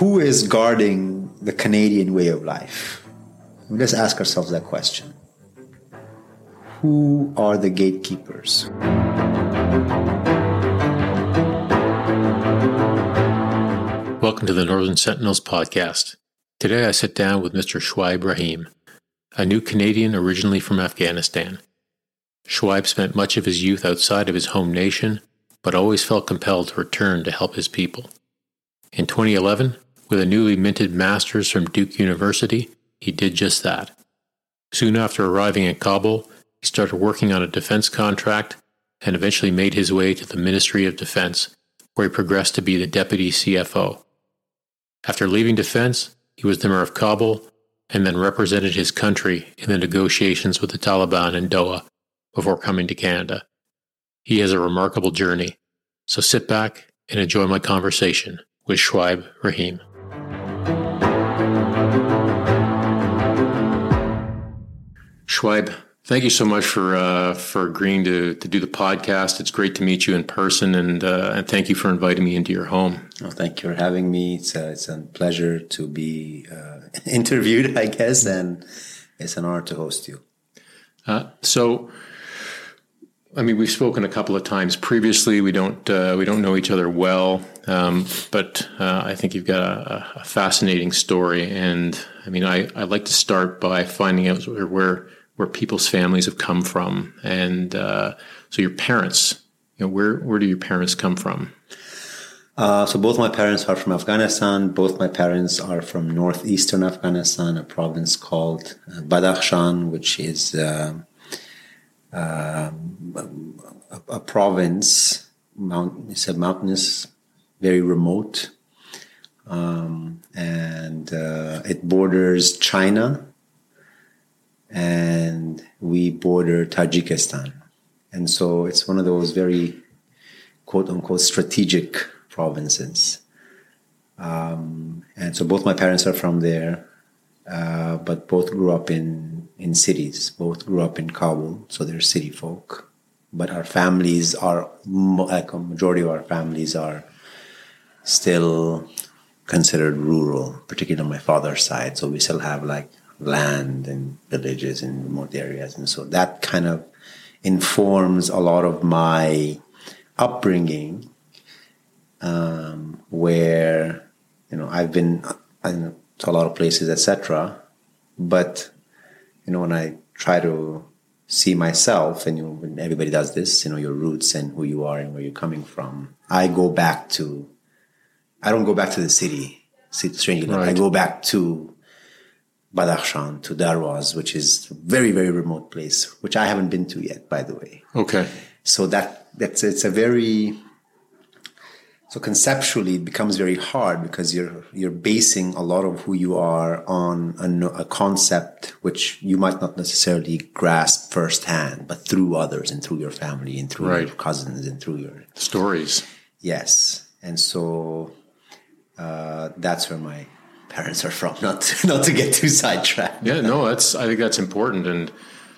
who is guarding the Canadian way of life? Let's ask ourselves that question. Who are the gatekeepers? Welcome to the Northern Sentinels podcast. Today I sit down with Mr. Shoaib Rahim, a new Canadian originally from Afghanistan. Shoaib spent much of his youth outside of his home nation, but always felt compelled to return to help his people. In 2011, with a newly minted master's from Duke University, he did just that. Soon after arriving in Kabul, he started working on a defense contract and eventually made his way to the Ministry of Defense, where he progressed to be the deputy CFO. After leaving defense, he was the mayor of Kabul and then represented his country in the negotiations with the Taliban in Doha before coming to Canada. He has a remarkable journey, so sit back and enjoy my conversation with Shoaib Rahim. Shoaib, thank you so much for uh, for agreeing to to do the podcast. It's great to meet you in person, and uh, and thank you for inviting me into your home. Oh, thank you for having me. It's a, it's a pleasure to be uh, interviewed, I guess, and it's an honor to host you. Uh, so. I mean, we've spoken a couple of times previously. We don't uh, we don't know each other well, um, but uh, I think you've got a, a, fascinating story. And I mean, I I like to start by finding out where where people's families have come from, and uh, so your parents. You know, where where do your parents come from? Uh, so both my parents are from Afghanistan. Both my parents are from northeastern Afghanistan, a province called uh, Badakhshan, which is uh, uh, a, a, province. Mount, it's a mountainous, very remote, um, and uh, it borders China and we border Tajikistan. And so it's one of those very quote unquote strategic provinces. Um, and so both my parents are from there, uh, but both grew up in, in cities. Both grew up in Kabul, so they're city folk. But our families are, like a majority of our families are still considered rural, particularly on my father's side. So we still have like land and villages in remote areas. And so that kind of informs a lot of my upbringing, um, where, you know, I've been to a lot of places, etc. But, you know, when I try to see myself, and you know, everybody does this, you know, your roots and who you are and where you're coming from, I go back to, I don't go back to the city, strangely right. I go back to Badakhshan to Darwaz, which is a very, very remote place, which I haven't been to yet, by the way. Okay. So that, that's, it's a very, so conceptually it becomes very hard because you're, you're basing a lot of who you are on a, a concept which you might not necessarily grasp firsthand, but through others and through your family and through right. your cousins and through your stories. Yes. And so, uh, that's where my parents are from. Not to, not to get too sidetracked. Yeah, no, that's I think that's important. And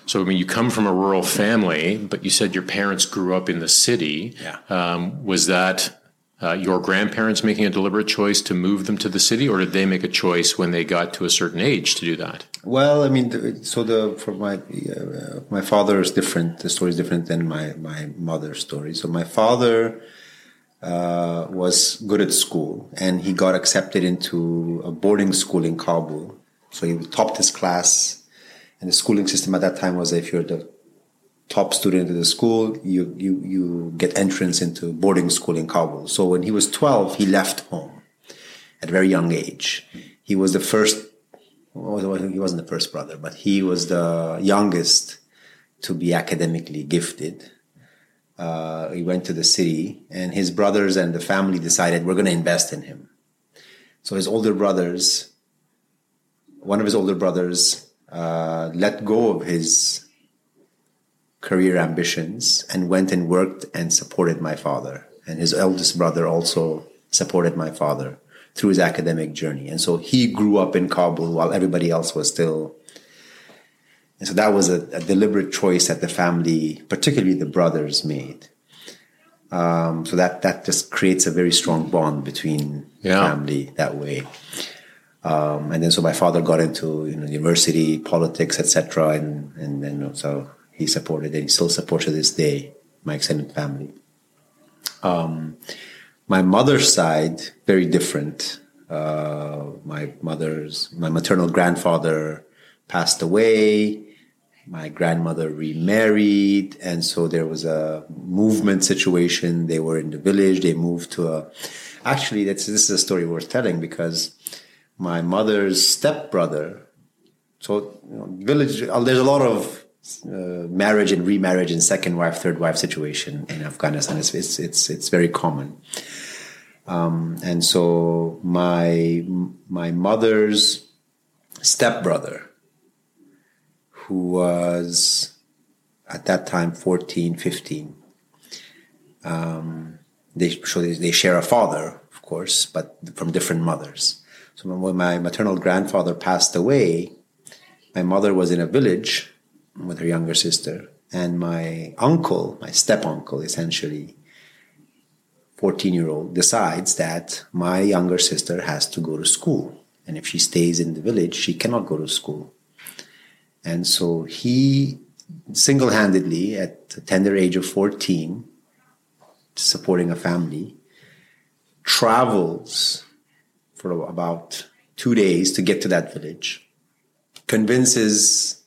so I mean, you come from a rural family, but you said your parents grew up in the city. Yeah. Um, was that uh, your grandparents making a deliberate choice to move them to the city, or did they make a choice when they got to a certain age to do that? Well, I mean, so the for my uh, my father is different. The story is different than my my mother's story. So my father uh, was good at school and he got accepted into a boarding school in Kabul. So he topped his class. And the schooling system at that time was if you're the top student in the school, you, you, you get entrance into boarding school in Kabul. So when he was 12, he left home at a very young age. He was the first, well, he wasn't the first brother, but he was the youngest to be academically gifted uh, he went to the city, and his brothers and the family decided we're going to invest in him. So his older brothers, one of his older brothers, uh, let go of his career ambitions and went and worked and supported my father. And his eldest brother also supported my father through his academic journey. And so he grew up in Kabul while everybody else was still and so that was a, a deliberate choice that the family, particularly the brothers, made. Um, so that that just creates a very strong bond between Yeah. family that way. Um, and then so my father got into you know university politics etc. And and then so he supported and he still supports to this day my extended family. Um, my mother's side very different. Uh, my mother's my maternal grandfather passed away my grandmother remarried and so there was a movement situation. They were in the village. They moved to a actually that's this is a story worth telling because my mother's stepbrother so you know, village uh, there's a lot of uh, marriage and remarriage and second wife third wife situation in afghanistan. It's it's it's, it's very common. Um, and so my my mother's stepbrother who was at that time 14, 15. Um, they, so they, they share a father, of course, but from different mothers. So when my maternal grandfather passed away, my mother was in a village with her younger sister, and my uncle, my step uncle, essentially, 14 year old, decides that my younger sister has to go to school. And if she stays in the village, she cannot go to school. And so he single handedly, at the tender age of 14, supporting a family, travels for about two days to get to that village, convinces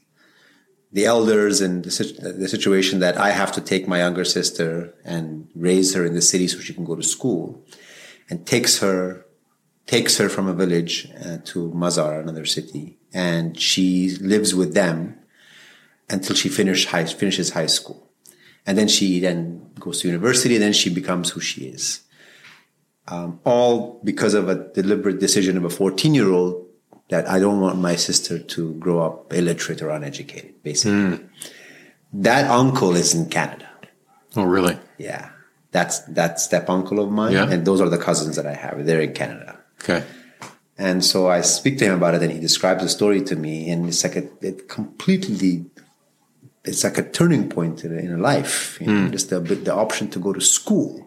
the elders and the, the situation that I have to take my younger sister and raise her in the city so she can go to school, and takes her takes her from a village uh, to Mazar, another city, and she lives with them until she finish high, finishes high school. And then she then goes to university, and then she becomes who she is. Um, all because of a deliberate decision of a 14 year old that I don't want my sister to grow up illiterate or uneducated, basically. That uncle is in Canada. Oh, really? Yeah. That's that step uncle of mine. Yeah. And those are the cousins that I have. They're in Canada. Okay. And so I speak to him about it, and he describes the story to me, and it's like a, it completely, it's like a turning point in in life. You know, just the the option to go to school.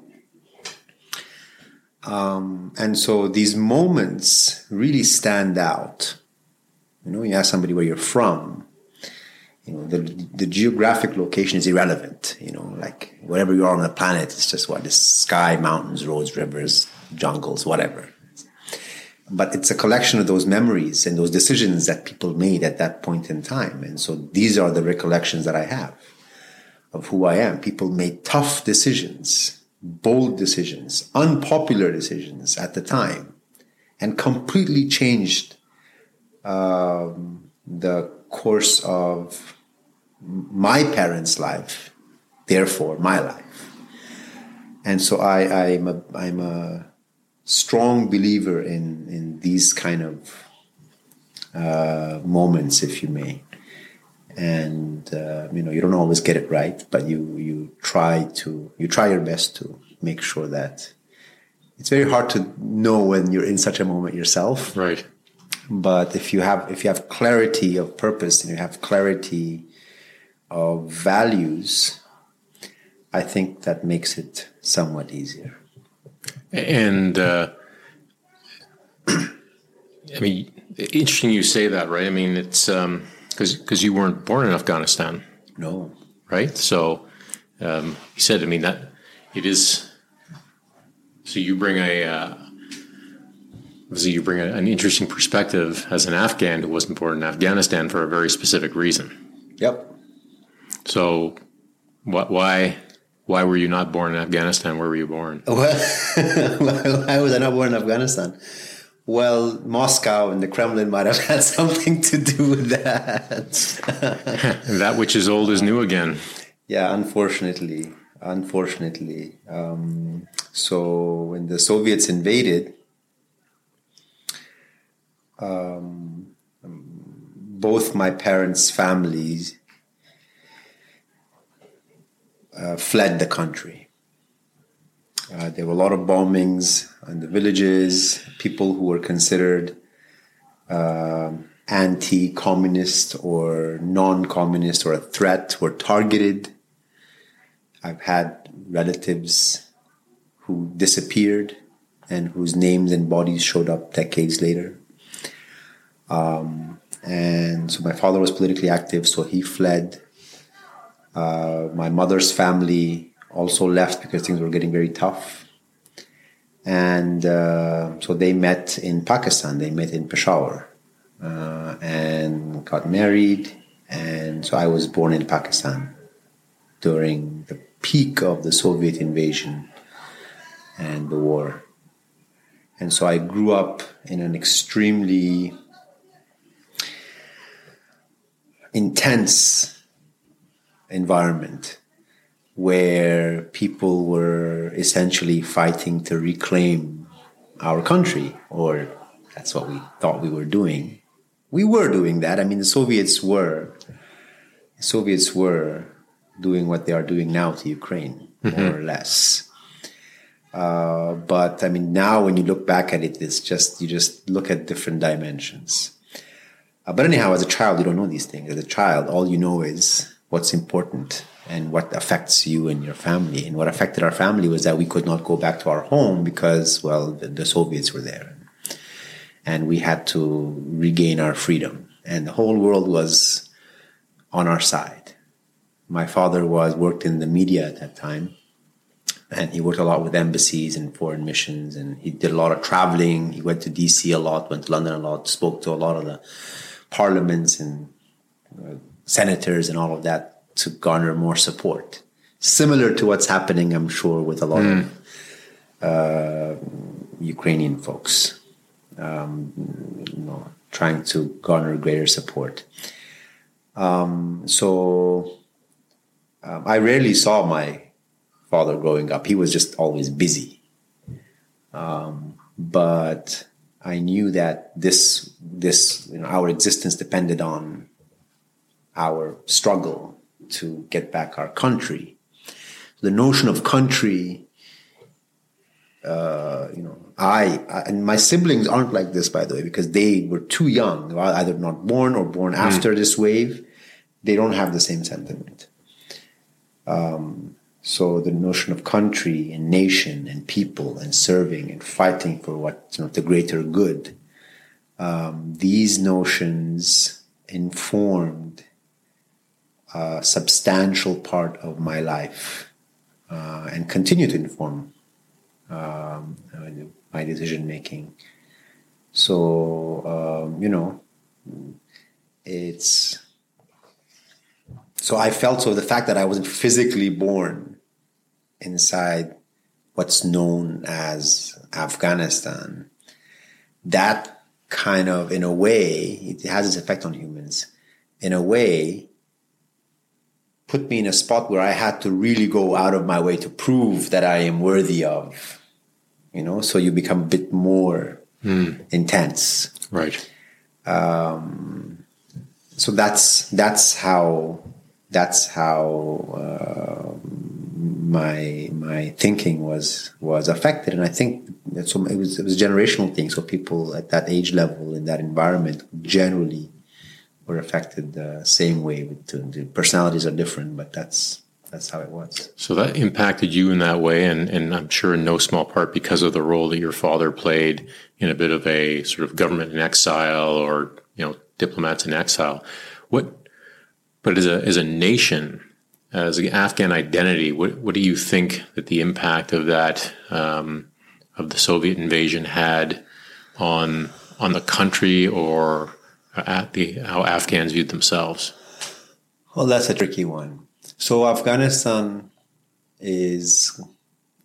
Um, and so these moments really stand out. You know, you ask somebody where you're from, you know, the the geographic location is irrelevant. You know, like wherever you are on the planet, it's just what the sky, mountains, roads, rivers, jungles, whatever but it's a collection of those memories and those decisions that people made at that point in time. And so these are the recollections that I have of who I am. People made tough decisions, bold decisions, unpopular decisions at the time, and completely changed um, the course of my parents' life, therefore my life. And so I, I'm a, I'm a strong believer in in these kind of uh, moments, if you may. And uh, you know, you don't always get it right, but you you try to you try your best to make sure that it's very hard to know when you're in such a moment yourself. Right. But if you have if you have clarity of purpose and you have clarity of values, I think that makes it somewhat easier. And uh, I mean, interesting you say that, right? I mean, it's because because you weren't born in Afghanistan, No. right? So um, you said, I mean, that it is. So you bring a. Uh, obviously, you bring a, an interesting perspective as an Afghan who wasn't born in Afghanistan for a very specific reason. Yep. So, what? Why? Why were you not born in Afghanistan? Where were you born? Well, why was I not born in Afghanistan? Well, Moscow and the Kremlin might have had something to do with that. that which is old is new again. yeah, unfortunately, unfortunately. Um, so when the Soviets invaded, um, both my parents' families uh, fled the country. Uh, there were a lot of bombings in the villages. People who were considered um anti-communist or non-communist or a threat were targeted. I've had relatives who disappeared and whose names and bodies showed up decades later. Um, and so my father was politically active, so he fled. Uh, my mother's family also left because things were getting very tough. And uh, so they met in Pakistan, they met in Peshawar uh, and got married. And so I was born in Pakistan during the peak of the Soviet invasion and the war. And so I grew up in an extremely intense environment where people were essentially fighting to reclaim our country, or that's what we thought we were doing. We were doing that. I mean, the Soviets were, the Soviets were doing what they are doing now to Ukraine, mm-hmm. more or less. Uh, but I mean, now when you look back at it, it's just you just look at different dimensions. Uh, but anyhow, as a child, you don't know these things. As a child, all you know is what's important and what affects you and your family. And what affected our family was that we could not go back to our home because, well, the, the Soviets were there, and we had to regain our freedom. And the whole world was on our side. My father was worked in the media at that time and he worked a lot with embassies and foreign missions and he did a lot of traveling he went to dc a lot went to london a lot spoke to a lot of the parliaments and uh, senators and all of that to garner more support similar to what's happening i'm sure with a lot mm. of uh, ukrainian folks um, you know, trying to garner greater support um, so um, i rarely saw my father growing up. He was just always busy. Um, but I knew that this this you know our existence depended on our struggle to get back our country. The notion of country, uh, you know, I, I, and my siblings aren't like this, by the way, because they were too young, either not born or born mm. after this wave. They don't have the same sentiment. Um, so the notion of country and nation and people and serving and fighting for what you know, the greater good, um, these notions informed a substantial part of my life uh, and continue to inform um, my decision making. So um, you know, it's so I felt so the fact that I wasn't physically born inside what's known as Afghanistan, that kind of, in a way, it has its effect on humans. In a way, put me in a spot where I had to really go out of my way to prove that I am worthy of, you know, so you become a bit more mm. intense. Right. Um, so that's, that's how that's how uh, my my thinking was was affected, and I think that so it was it was a generational thing. So people at that age level in that environment generally were affected the same way. The personalities are different, but that's that's how it was. So that impacted you in that way, and and I'm sure in no small part because of the role that your father played in a bit of a sort of government in exile or you know diplomats in exile. What but as a as a nation, as an Afghan identity, what what do you think that the impact of that um, of the Soviet invasion had on on the country or the how Afghans viewed themselves? Well, that's a tricky one. So Afghanistan is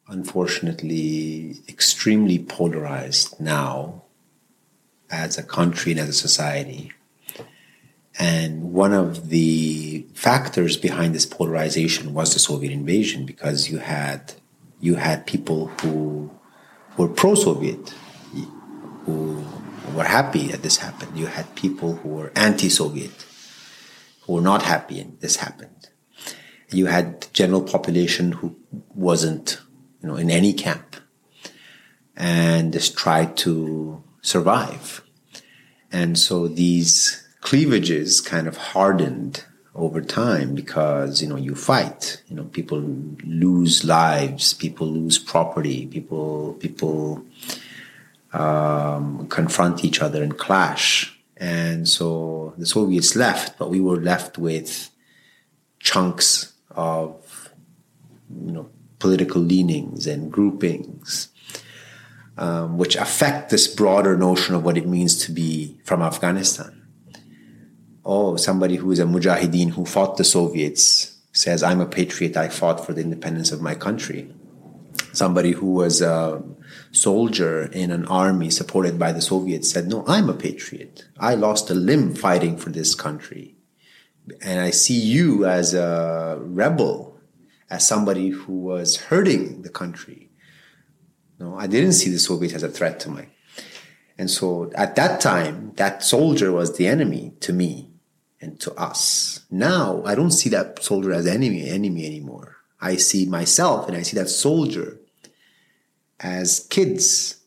unfortunately extremely polarized now as a country and as a society. And one of the factors behind this polarization was the Soviet invasion, because you had you had people who were pro-Soviet, who were happy that this happened. You had people who were anti-Soviet, who were not happy and this happened. You had general population who wasn't, you know, in any camp, and just tried to survive. And so these cleavages kind of hardened over time because you know you fight you know people lose lives people lose property people people um, confront each other and clash. And so the soviets left but we were left with chunks of you know political leanings and groupings um, which affect this broader notion of what it means to be from afghanistan. Oh, somebody who is a mujahideen who fought the Soviets says, I'm a patriot, I fought for the independence of my country. Somebody who was a soldier in an army supported by the Soviets said, No, I'm a patriot. I lost a limb fighting for this country. And I see you as a rebel, as somebody who was hurting the country. No, I didn't see the Soviets as a threat to my. And so at that time, that soldier was the enemy to me and to us. Now I don't see that soldier as enemy enemy anymore. I see myself and I see that soldier as kids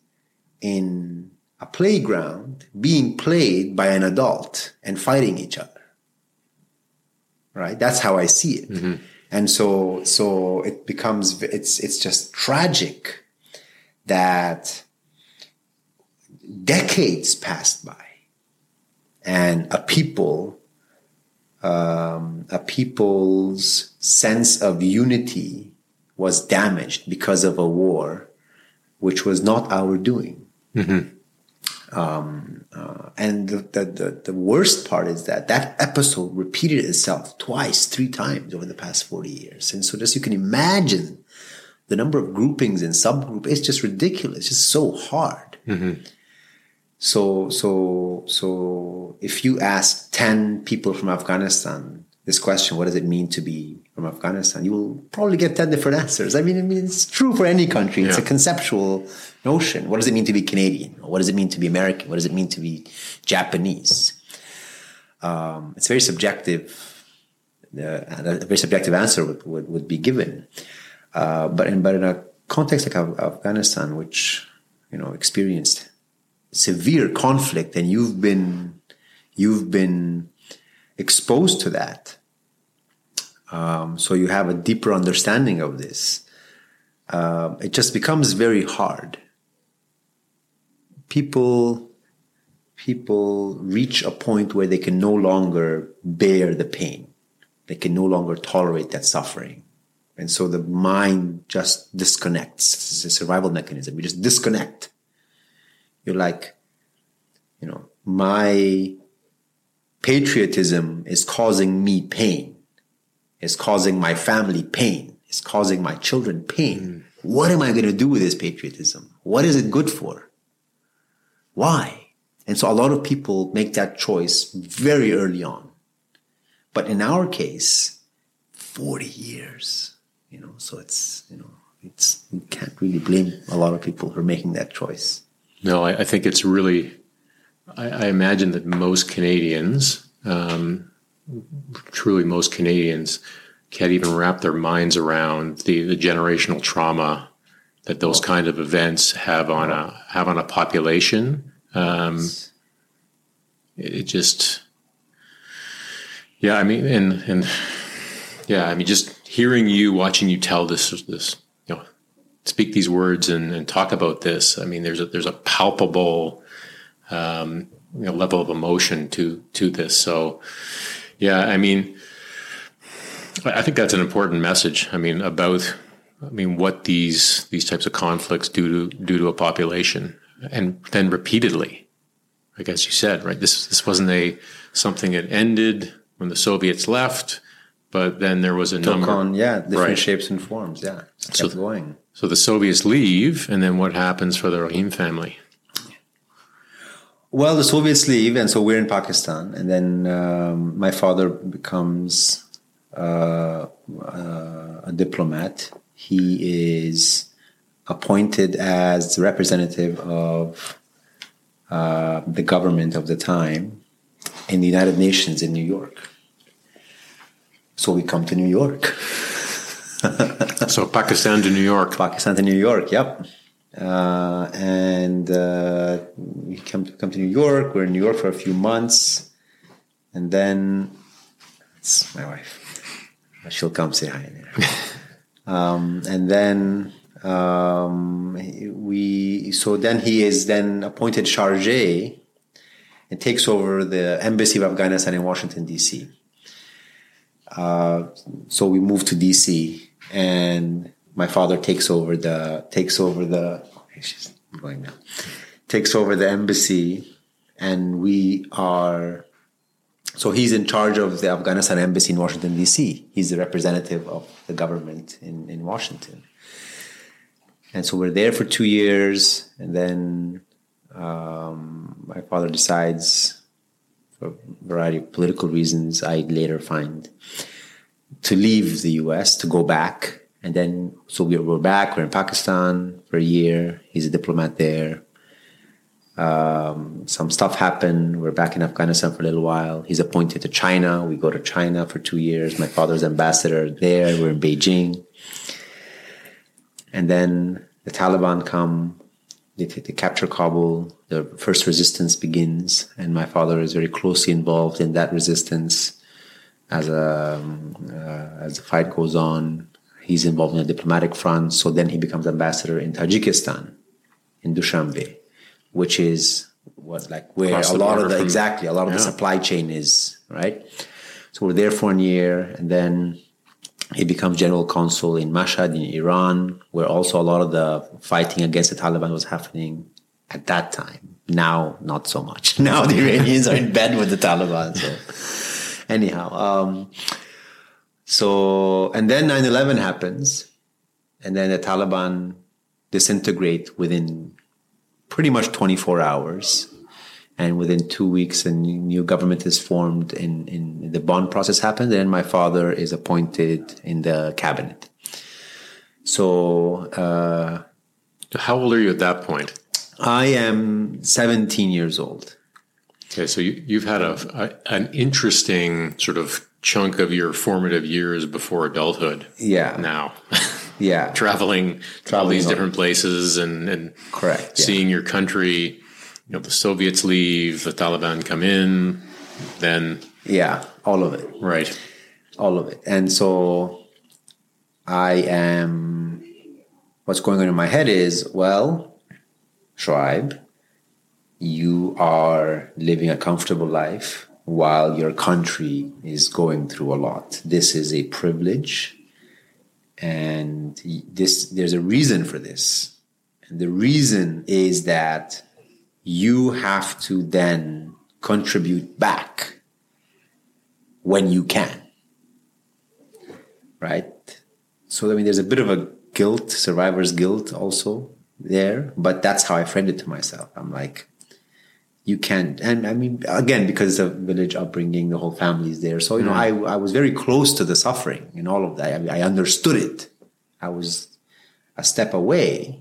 in a playground being played by an adult and fighting each other. Right? That's how I see it. Mm-hmm. And so so it becomes it's it's just tragic that decades passed by and a people um, a people's sense of unity was damaged because of a war, which was not our doing. Mm-hmm. Um, uh, and the, the, the, worst part is that that episode repeated itself twice, three times over the past 40 years. And so just you can imagine the number of groupings and subgroup, it's just ridiculous. It's just so hard. Mm-hmm. So, so, so if you ask 10 people from Afghanistan this question, what does it mean to be from Afghanistan? You will probably get 10 different answers. I mean, I mean, it's true for any country. It's yeah. a conceptual notion. What does it mean to be Canadian? What does it mean to be American? What does it mean to be Japanese? Um, it's very subjective. Uh, a very subjective answer would, would, would be given. Uh, but in, but in a context like Afghanistan, which, you know, experienced severe conflict and you've been you've been exposed to that um, so you have a deeper understanding of this. Uh, it just becomes very hard. People people reach a point where they can no longer bear the pain. They can no longer tolerate that suffering. And so the mind just disconnects. It's a survival mechanism. You just disconnect. You're like, you know, my patriotism is causing me pain, is causing my family pain, is causing my children pain. Mm. What am I going to do with this patriotism? What is it good for? Why? And so a lot of people make that choice very early on. But in our case, 40 years, you know, so it's, you know, it's, you can't really blame a lot of people for making that choice. No, I, I think it's really. I, I, imagine that most Canadians, um, truly most Canadians, can't even wrap their minds around the, the generational trauma that those kind of events have on a have on a population. Um, it just, yeah, I mean, and and yeah, I mean, just hearing you, watching you tell this this you know speak these words and, and talk about this, I mean, there's a, there's a palpable um, you know, level of emotion to to this. So, yeah, I mean, I think that's an important message. I mean, about I mean what these these types of conflicts do to do to a population, and then repeatedly, like as you said, right? This this wasn't a something that ended when the Soviets left, but then there was a Took number, on, yeah, different right. shapes and forms, yeah, just kept going. So the Soviets leave, and then what happens for the Rahim family? Well, the Soviets leave, and so we're in Pakistan, and then um, my father becomes uh, uh, a diplomat. He is appointed as the representative of uh, the government of the time in the United Nations in New York. So we come to New York. so Pakistan to New York. Pakistan to New York. Yep. Uh, and uh, we come to come to New York. We're in New York for a few months, and then It's my wife. She'll come say hi there. um, and then um, we so then he is then appointed charge and takes over the embassy of Afghanistan in Washington D.C. Uh, so we moved to D.C. and my father takes over the takes over the she's going now takes over the embassy and we are so he's in charge of the Afghanistan embassy in Washington D.C. He's the representative of the government in in Washington and so we're there for two years, and then um, my father decides, for a variety of political reasons, I later find, to leave the U.S. to go back, and then so we're, we're back. We're in Pakistan for a year. He's a diplomat there. Um, some stuff happened. We're back in Afghanistan for a little while. He's appointed to China. We go to China for two years. My father's ambassador there. We're in Beijing. And then the Taliban come, they, they capture Kabul, the first resistance begins, and my father is very closely involved in that resistance as a um, uh, as the fight goes on. He's involved in a diplomatic front, so then he becomes ambassador in Tajikistan, in Dushanbe, which is what like where Across a lot of the from, exactly a lot of yeah. the supply chain is right. So we're there for a year, and then he becomes general consul in Mashhad in Iran, where also a lot of the fighting against the Taliban was happening at that time. Now, not so much. Now the Iranians are in bed with the Taliban. So, anyhow, um, so and then 9/11 happens, and then the Taliban disintegrate within pretty much 24 hours. And within two weeks a new government is formed in, in the Bonn process happened and my father is appointed in the cabinet. So uh, how old are you at that point? I am 17 years old. Okay so you, have had a, a, an interesting sort of chunk of your formative years before adulthood yeah. now. Yeah. Traveling, traveling to all these different places and, and correct seeing yeah. your country you know the Soviets leave, the Taliban come in, then yeah, all of it, right, all of it, and so I am. What's going on in my head is well, Shoaib, you are living a comfortable life while your country is going through a lot. This is a privilege, and this there's a reason for this, and the reason is that you have to then contribute back when you can. Right? So, I mean, there's a bit of a guilt, survivor's guilt also there, but that's how I framed it to myself. I'm like, you can't, and I mean, again, because of village upbringing, the whole family is there. So, you know, mm. I, I was very close to the suffering and all of that. I, I understood it. I was a step away,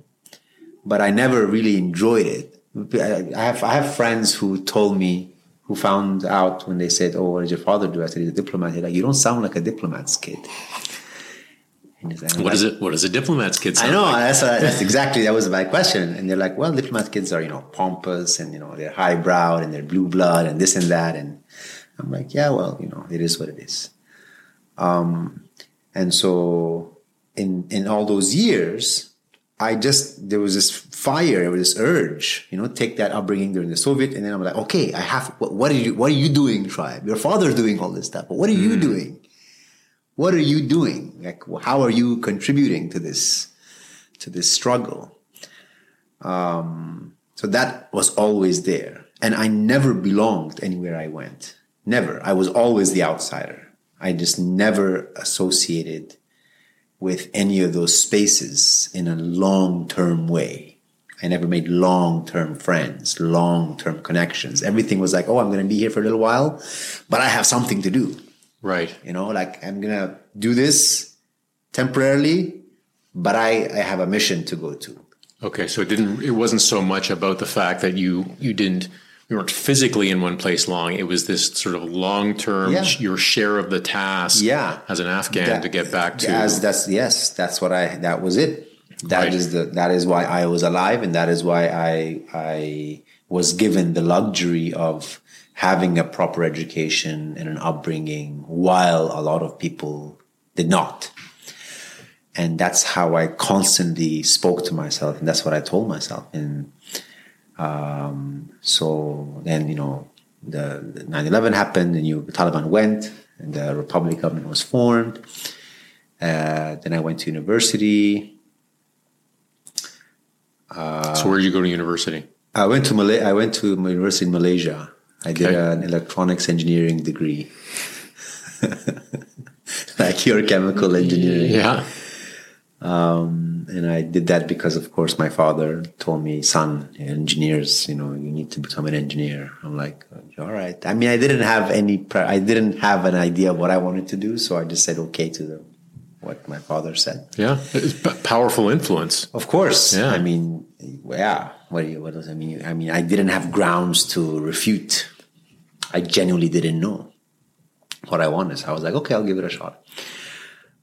but I never really enjoyed it I have I have friends who told me who found out when they said, "Oh, what did your father do?" I said, "He's a diplomat." They're like, "You don't sound like a diplomat's kid." What like, is it? What does a diplomat's kid I know like? that's, that's exactly that was my question. And they're like, "Well, diplomat kids are you know pompous and you know they're highbrow and they're blue blood and this and that." And I'm like, "Yeah, well, you know, it is what it is." Um, and so in in all those years, I just there was this fire, there was this urge, you know, take that upbringing during the Soviet, and then I'm like, okay, I have. What, what are you? What are you doing, Shoaib? Your father's doing all this stuff, but what are you mm. doing? What are you doing? Like, how are you contributing to this to this struggle? Um, so that was always there, and I never belonged anywhere I went. Never. I was always the outsider. I just never associated with any of those spaces in a long term way. I never made long term friends, long term connections. Everything was like, oh, I'm going to be here for a little while, but I have something to do. Right. You know, like I'm going to do this temporarily, but I, I have a mission to go to. Okay. So it didn't, it wasn't so much about the fact that you, you didn't we weren't physically in one place long. It was this sort of long term, yeah. your share of the task yeah. as an Afghan that, to get back to. As that's yes, that's what I. That was it. That right. is the. That is why I was alive, and that is why I I was given the luxury of having a proper education and an upbringing while a lot of people did not. And that's how I constantly spoke to myself, and that's what I told myself. And um, so then, you know, the 9 11 happened, and you, the Taliban went, and the Republic government was formed. Uh, then I went to university. so where did you go to university? I went to Malay- I went to university in Malaysia. I did Okay. an electronics engineering degree, like your chemical engineering. Yeah. Um, and I did that because, of course, my father told me, "Son, engineers, you know, you need to become an engineer." I'm like, "All right." I mean, I didn't have any, pre- I didn't have an idea of what I wanted to do, so I just said okay to the, what my father said. Yeah. It's powerful influence. Of course. Yeah. I mean, yeah. What do you, what does I mean? I mean, I didn't have grounds to refute. I genuinely didn't know what I wanted. So I was like, okay, I'll give it a shot.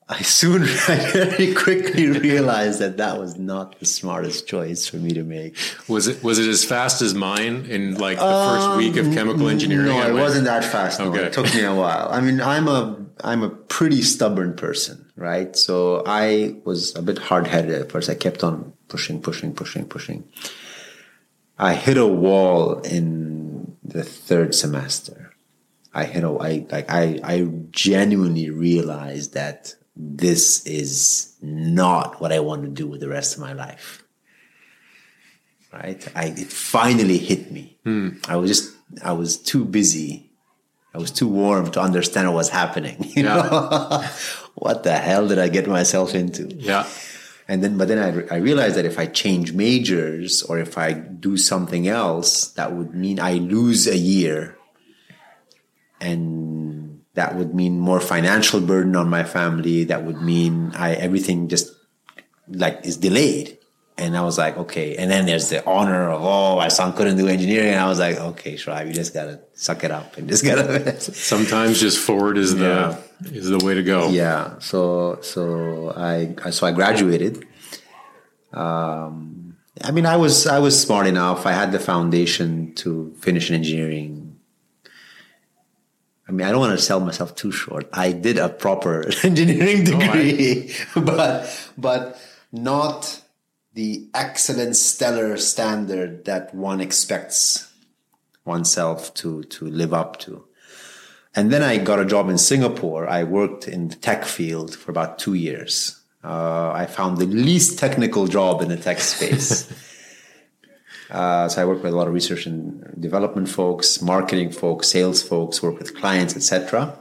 I soon, I very quickly realized that that was not the smartest choice for me to make. Was it was it as fast as mine in like the first week of chemical engineering? Um, No, I it went- wasn't that fast. No, Okay. it took me a while. I mean, I'm a I'm a pretty stubborn person, right? So I was a bit hard headed at first. I kept on pushing, pushing, pushing, pushing. I hit a wall in the third semester. I hit a I like I I genuinely realized that this is not what I want to do with the rest of my life right? I it finally hit me. Hmm. I was just I was too busy. I was too warm to understand what was happening. You Yeah. know, what the hell did I get myself into? Yeah. And then, but then I, re- I realized that if I change majors or if I do something else, that would mean I lose a year, and that would mean more financial burden on my family. That would mean I everything just like is delayed. And I was like, okay. And then there's the honor of, oh, my son couldn't do engineering. And I was like, okay, Shoaib, you just gotta suck it up and just gotta. Sometimes just forward is the is the way to go. yeah. So so I I- so I graduated. Um, I mean, I was I was smart enough. I had the foundation to finish an engineering. I mean, I don't want to sell myself too short. I did a proper engineering degree, but but not the excellent stellar standard that one expects oneself to to live up to. And then I got a job in Singapore. I worked in the tech field for about two years. Uh, I found the least technical job in the tech space. uh, so I worked with a lot of research and development folks, marketing folks, sales folks, work with clients, etc.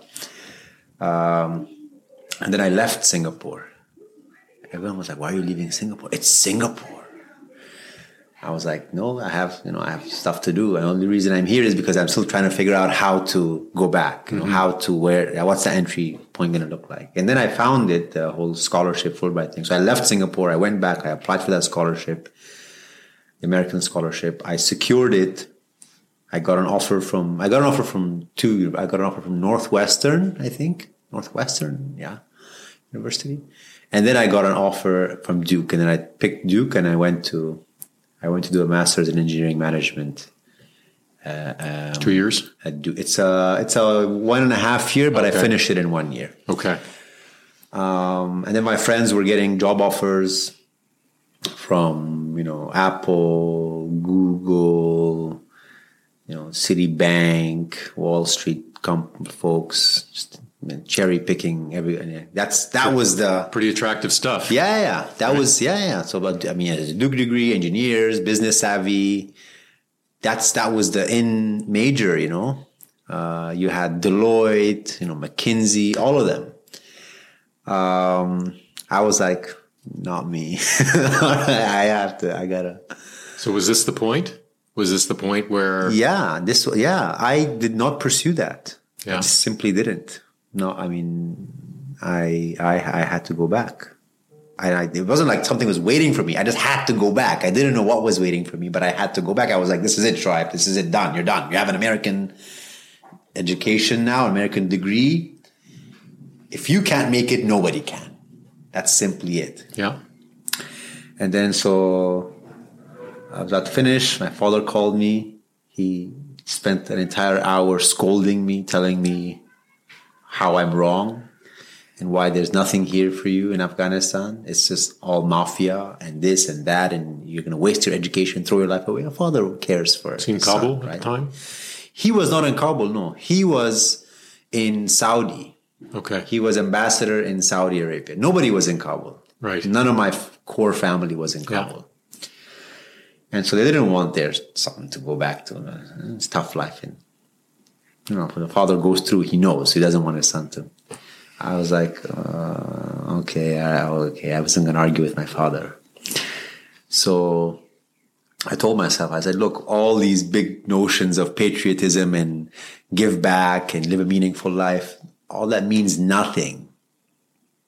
Um, and then I left Singapore. Everyone was like, "Why are you leaving Singapore?" It's Singapore. I was like, no, I have, you know, I have stuff to do. And the only reason I'm here is because I'm still trying to figure out how to go back, you know, mm-hmm. how to where, what's the entry point going to look like. And then I found it, the whole scholarship Fulbright thing. So I left Singapore. I went back. I applied for that scholarship, the American scholarship. I secured it. I got an offer from, I got an offer from two, I got an offer from Northwestern, I think. Northwestern, yeah, University. And then I got an offer from Duke. And then I picked Duke and I went to, I went to do a master's in engineering management. Two years. Duke. It's a it's a one and a half year, but I finished it in one year. Okay. Um, and then my friends were getting job offers from you know Apple, Google, you know Citibank, Wall Street comp- folks, just cherry picking every. That's that was the Pretty attractive stuff. Yeah, yeah. That was yeah, yeah. So, but I mean, a Duke degree, engineers, business savvy. That's that was the in major, you know. Uh, you had Deloitte, you know, McKinsey, all of them. Um, I was like, not me. I have to. I gotta. So was this the point? Was this the point where Yeah, this. Yeah, I did not pursue that. Yeah. I just simply didn't. No, I mean, I I I had to go back. I, I it wasn't like something was waiting for me. I just had to go back. I didn't know what was waiting for me, but I had to go back. I was like, "This is it, Shoaib. This is it. Done. You're done. You have an American education now, American degree. If you can't make it, nobody can. That's simply it." Yeah. And then so I was about to finish. My father called me. He spent an entire hour scolding me, telling me how I'm wrong and why there's nothing here for you in Afghanistan. It's just all mafia and this and that, and you're going to waste your education, throw your life away. A father who cares for. it. in Kabul son, right? at the time. He was not in Kabul. No, he was in Saudi. Okay. He was ambassador in Saudi Arabia. Nobody was in Kabul. Right. None of my core family was in Kabul. Yeah. And so they didn't want their son to go back to uh, it's tough life. And, you know, when the father goes through, he knows he doesn't want his son to. I was like, uh, okay, okay. I wasn't to argue with my father. So I told myself, I said, look, all these big notions of patriotism and give back and live a meaningful life, all that means nothing.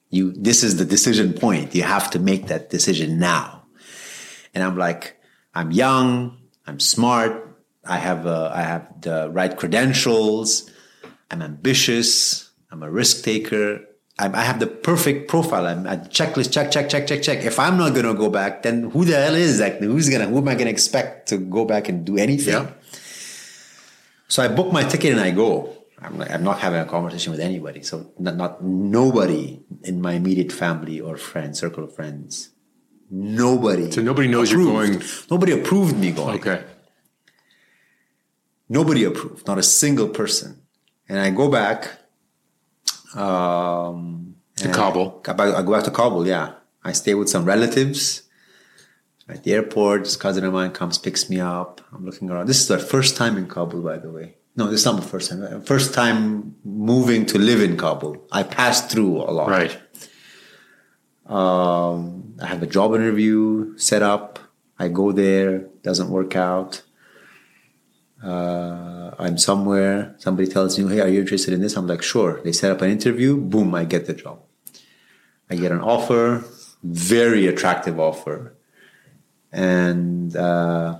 You, this is the decision point. You have to make that decision now. And I'm like, I'm young, I'm smart, I have, uh, I have the right credentials, I'm ambitious, I'm a risk taker. I'm, i have the perfect profile. I'm a checklist, check, check, check, check, check. If I'm not going to go back, then who the hell is that? Who's going to, who am I going to expect to go back and do anything? Yeah. So I book my ticket and I go. I'm, like, I'm not having a conversation with anybody. So not, not nobody in my immediate family or friends, circle of friends. Nobody. So nobody knows approved. you're going. Nobody approved me going. Okay. Nobody approved. Not a single person. And I go back um, to Kabul. I, I go back to Kabul. Yeah, I stay with some relatives at the airport. This cousin of mine comes, picks me up. I'm looking around. This is the first time in Kabul, by the way. No, this is not the first time. First time moving to live in Kabul. I passed through a lot. Right. Um, I have a job interview set up. I go there, doesn't work out. Uh, I'm somewhere, somebody tells me, hey, are you interested in this? I'm like, sure. They set up an interview, boom, I get the job. I get an offer, very attractive offer. And uh,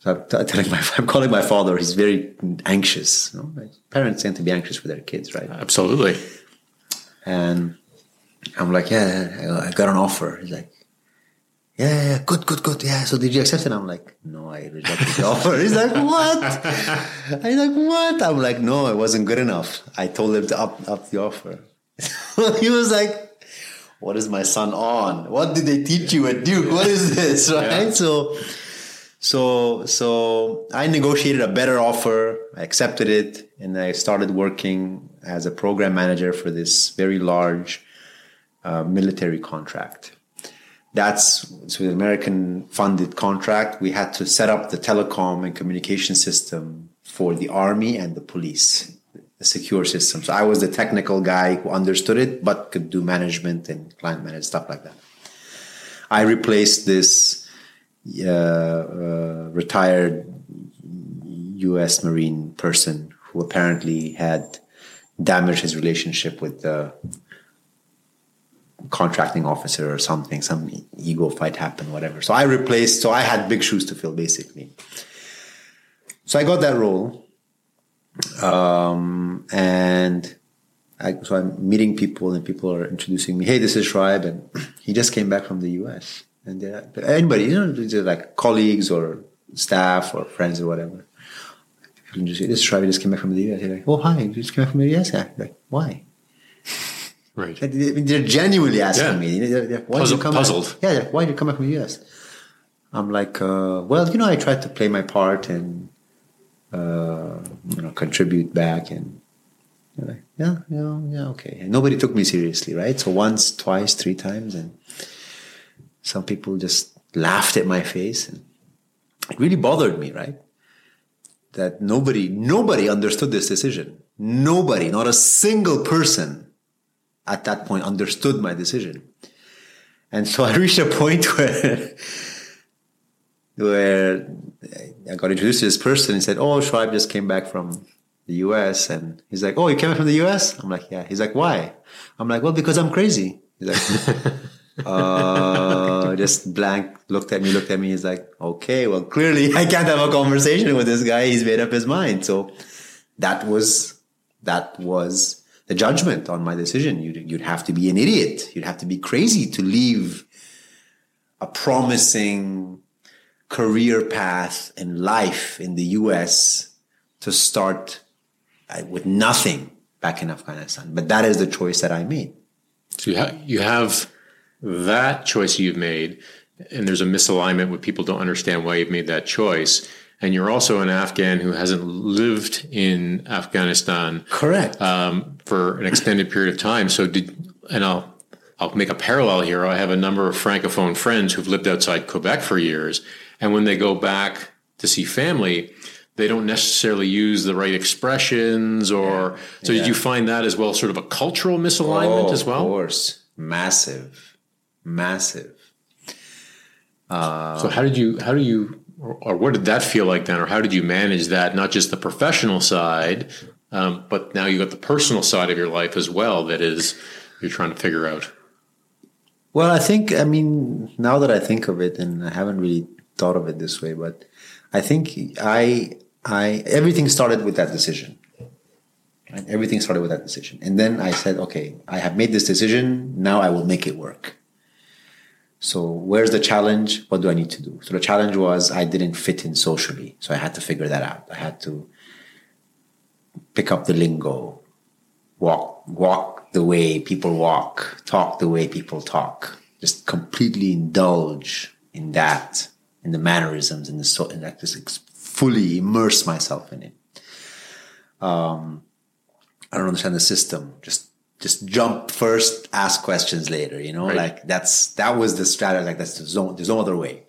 so I'm, telling my, I'm calling my father, he's very anxious. You know? Parents tend to be anxious for their kids, right? Absolutely. And I'm like, yeah, I got an offer. He's like, yeah, yeah, good, good, good. Yeah. So did you accept it? I'm like, no, I rejected the offer. He's like, what? I'm like, what? I'm like, no, it wasn't good enough. I told him to up, up the offer. he was like, what is my son on? What did they teach you at Duke? What is this? Right. Yeah. So, so, so I negotiated a better offer. I accepted it and I started working as a program manager for this very large uh, military contract that's so the American funded contract. We had to set up the telecom and communication system for the army and the police, a secure system. So I was the technical guy who understood it, but could do management and client management stuff like that. I replaced this uh, uh, retired U.S. Marine person who apparently had damaged his relationship with the contracting officer or something, some ego fight happened, whatever. So I replaced, so I had big shoes to fill basically. So I got that role. Um, and I, so I'm meeting people and people are introducing me. Hey, this is Shoaib. And he just came back from the US. And anybody, you know, like colleagues or staff or friends or whatever. Just say, this is Shoaib, just came back from the US. They're like, oh, hi, you just came back from the US? Like, why? Right. They're genuinely asking yeah. me, they're, they're, why Puzzle, you come puzzled. Back? Yeah, why did you come back from the US? I'm like, uh, well, you know, I tried to play my part and, uh, you know, contribute back and, like, yeah, yeah, yeah, okay. And nobody took me seriously, right? So once, twice, three times, and some people just laughed at my face, and it really bothered me, right? That nobody, nobody understood this decision. Nobody, not a single person at that point understood my decision. And so I reached a point where where I got introduced to this person and said, "Oh, Shoaib just came back from the U.S." And he's like, "Oh, you came back from the U.S.?" I'm like, "Yeah." He's like, "Why?" I'm like, "Well, because I'm crazy." He's like, uh, just blank looked at me, looked at me. He's like, "Okay, well, clearly I can't have a conversation with this guy. He's made up his mind." So that was that was the judgment on my decision. You'd, you'd have to be an idiot. You'd have to be crazy to leave a promising career path and life in the US to start uh, with nothing back in Afghanistan. But that is the choice that I made. So you, ha- you have that choice you've made, and there's a misalignment where people don't understand why you've made that choice. And you're also an Afghan who hasn't lived in Afghanistan, correct, um, for an extended period of time. So did, and I'll I'll make a parallel here. I have a number of francophone friends who've lived outside Quebec for years, and when they go back to see family, they don't necessarily use the right expressions or yeah. so yeah. did you find that as well sort of a cultural misalignment oh, as well of course massive massive uh, so how did you how do you or, or, what did that feel like then or how did you manage that not just the professional side um, but now you got the personal side of your life as well that is you're trying to figure out well i think i mean now that i think of it and i haven't really thought of it this way but I think I I everything started with that decision. Right? Everything started with that decision, and then I said, okay, I have made this decision. Now I will make it work. So where's the challenge? What do I need to do? So the challenge was I didn't fit in socially, so I had to figure that out. I had to pick up the lingo, walk walk the way people walk, talk the way people talk, just completely indulge in that, in the mannerisms, in the so, in that just fully immerse myself in it. Um, I don't understand the system. Just just jump first, ask questions later. You know, right. like that's that was the strategy. Like that's there's no, there's no other way.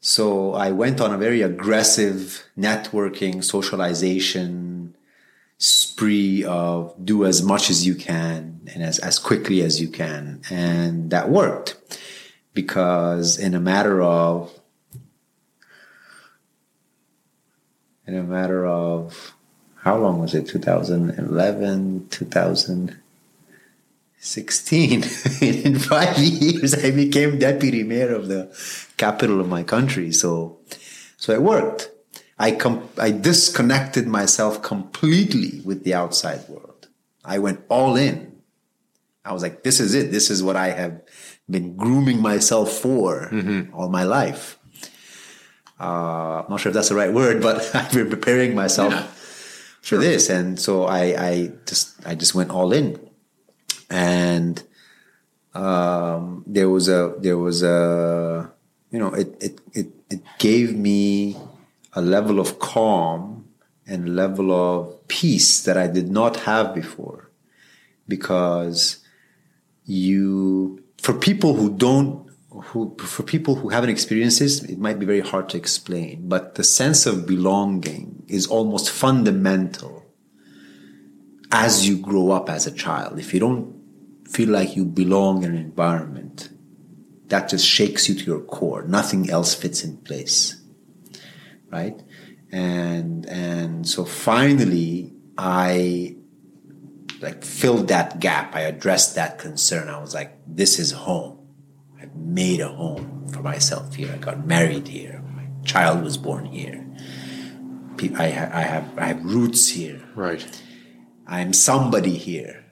So I went on a very aggressive networking, socialization spree of do as much as you can and as, as quickly as you can. And that worked because in a matter of in a matter of how long was it 2011 2016 in five years i became deputy mayor of the capital of my country. So so it worked. I com- i disconnected myself completely with the outside world. I went all in. I was like this is it. This is what i have been grooming myself for mm-hmm. all my life. Uh, I'm not sure if that's the right word, but I've been preparing myself yeah. for this, and so I, I just I just went all in, and um, there was a there was a you know it it it it gave me a level of calm and level of peace that I did not have before, because you for people who don't who for people who haven't experienced this, it might be very hard to explain. But the sense of belonging is almost fundamental as you grow up as a child. If you don't feel like you belong in an environment, that just shakes you to your core. Nothing else fits in place, right? And and so finally, I like filled that gap. I addressed that concern. I was like, this is home I made a home for myself here. I got married here. My child was born here. I, I have I have roots here. Right. I'm somebody here.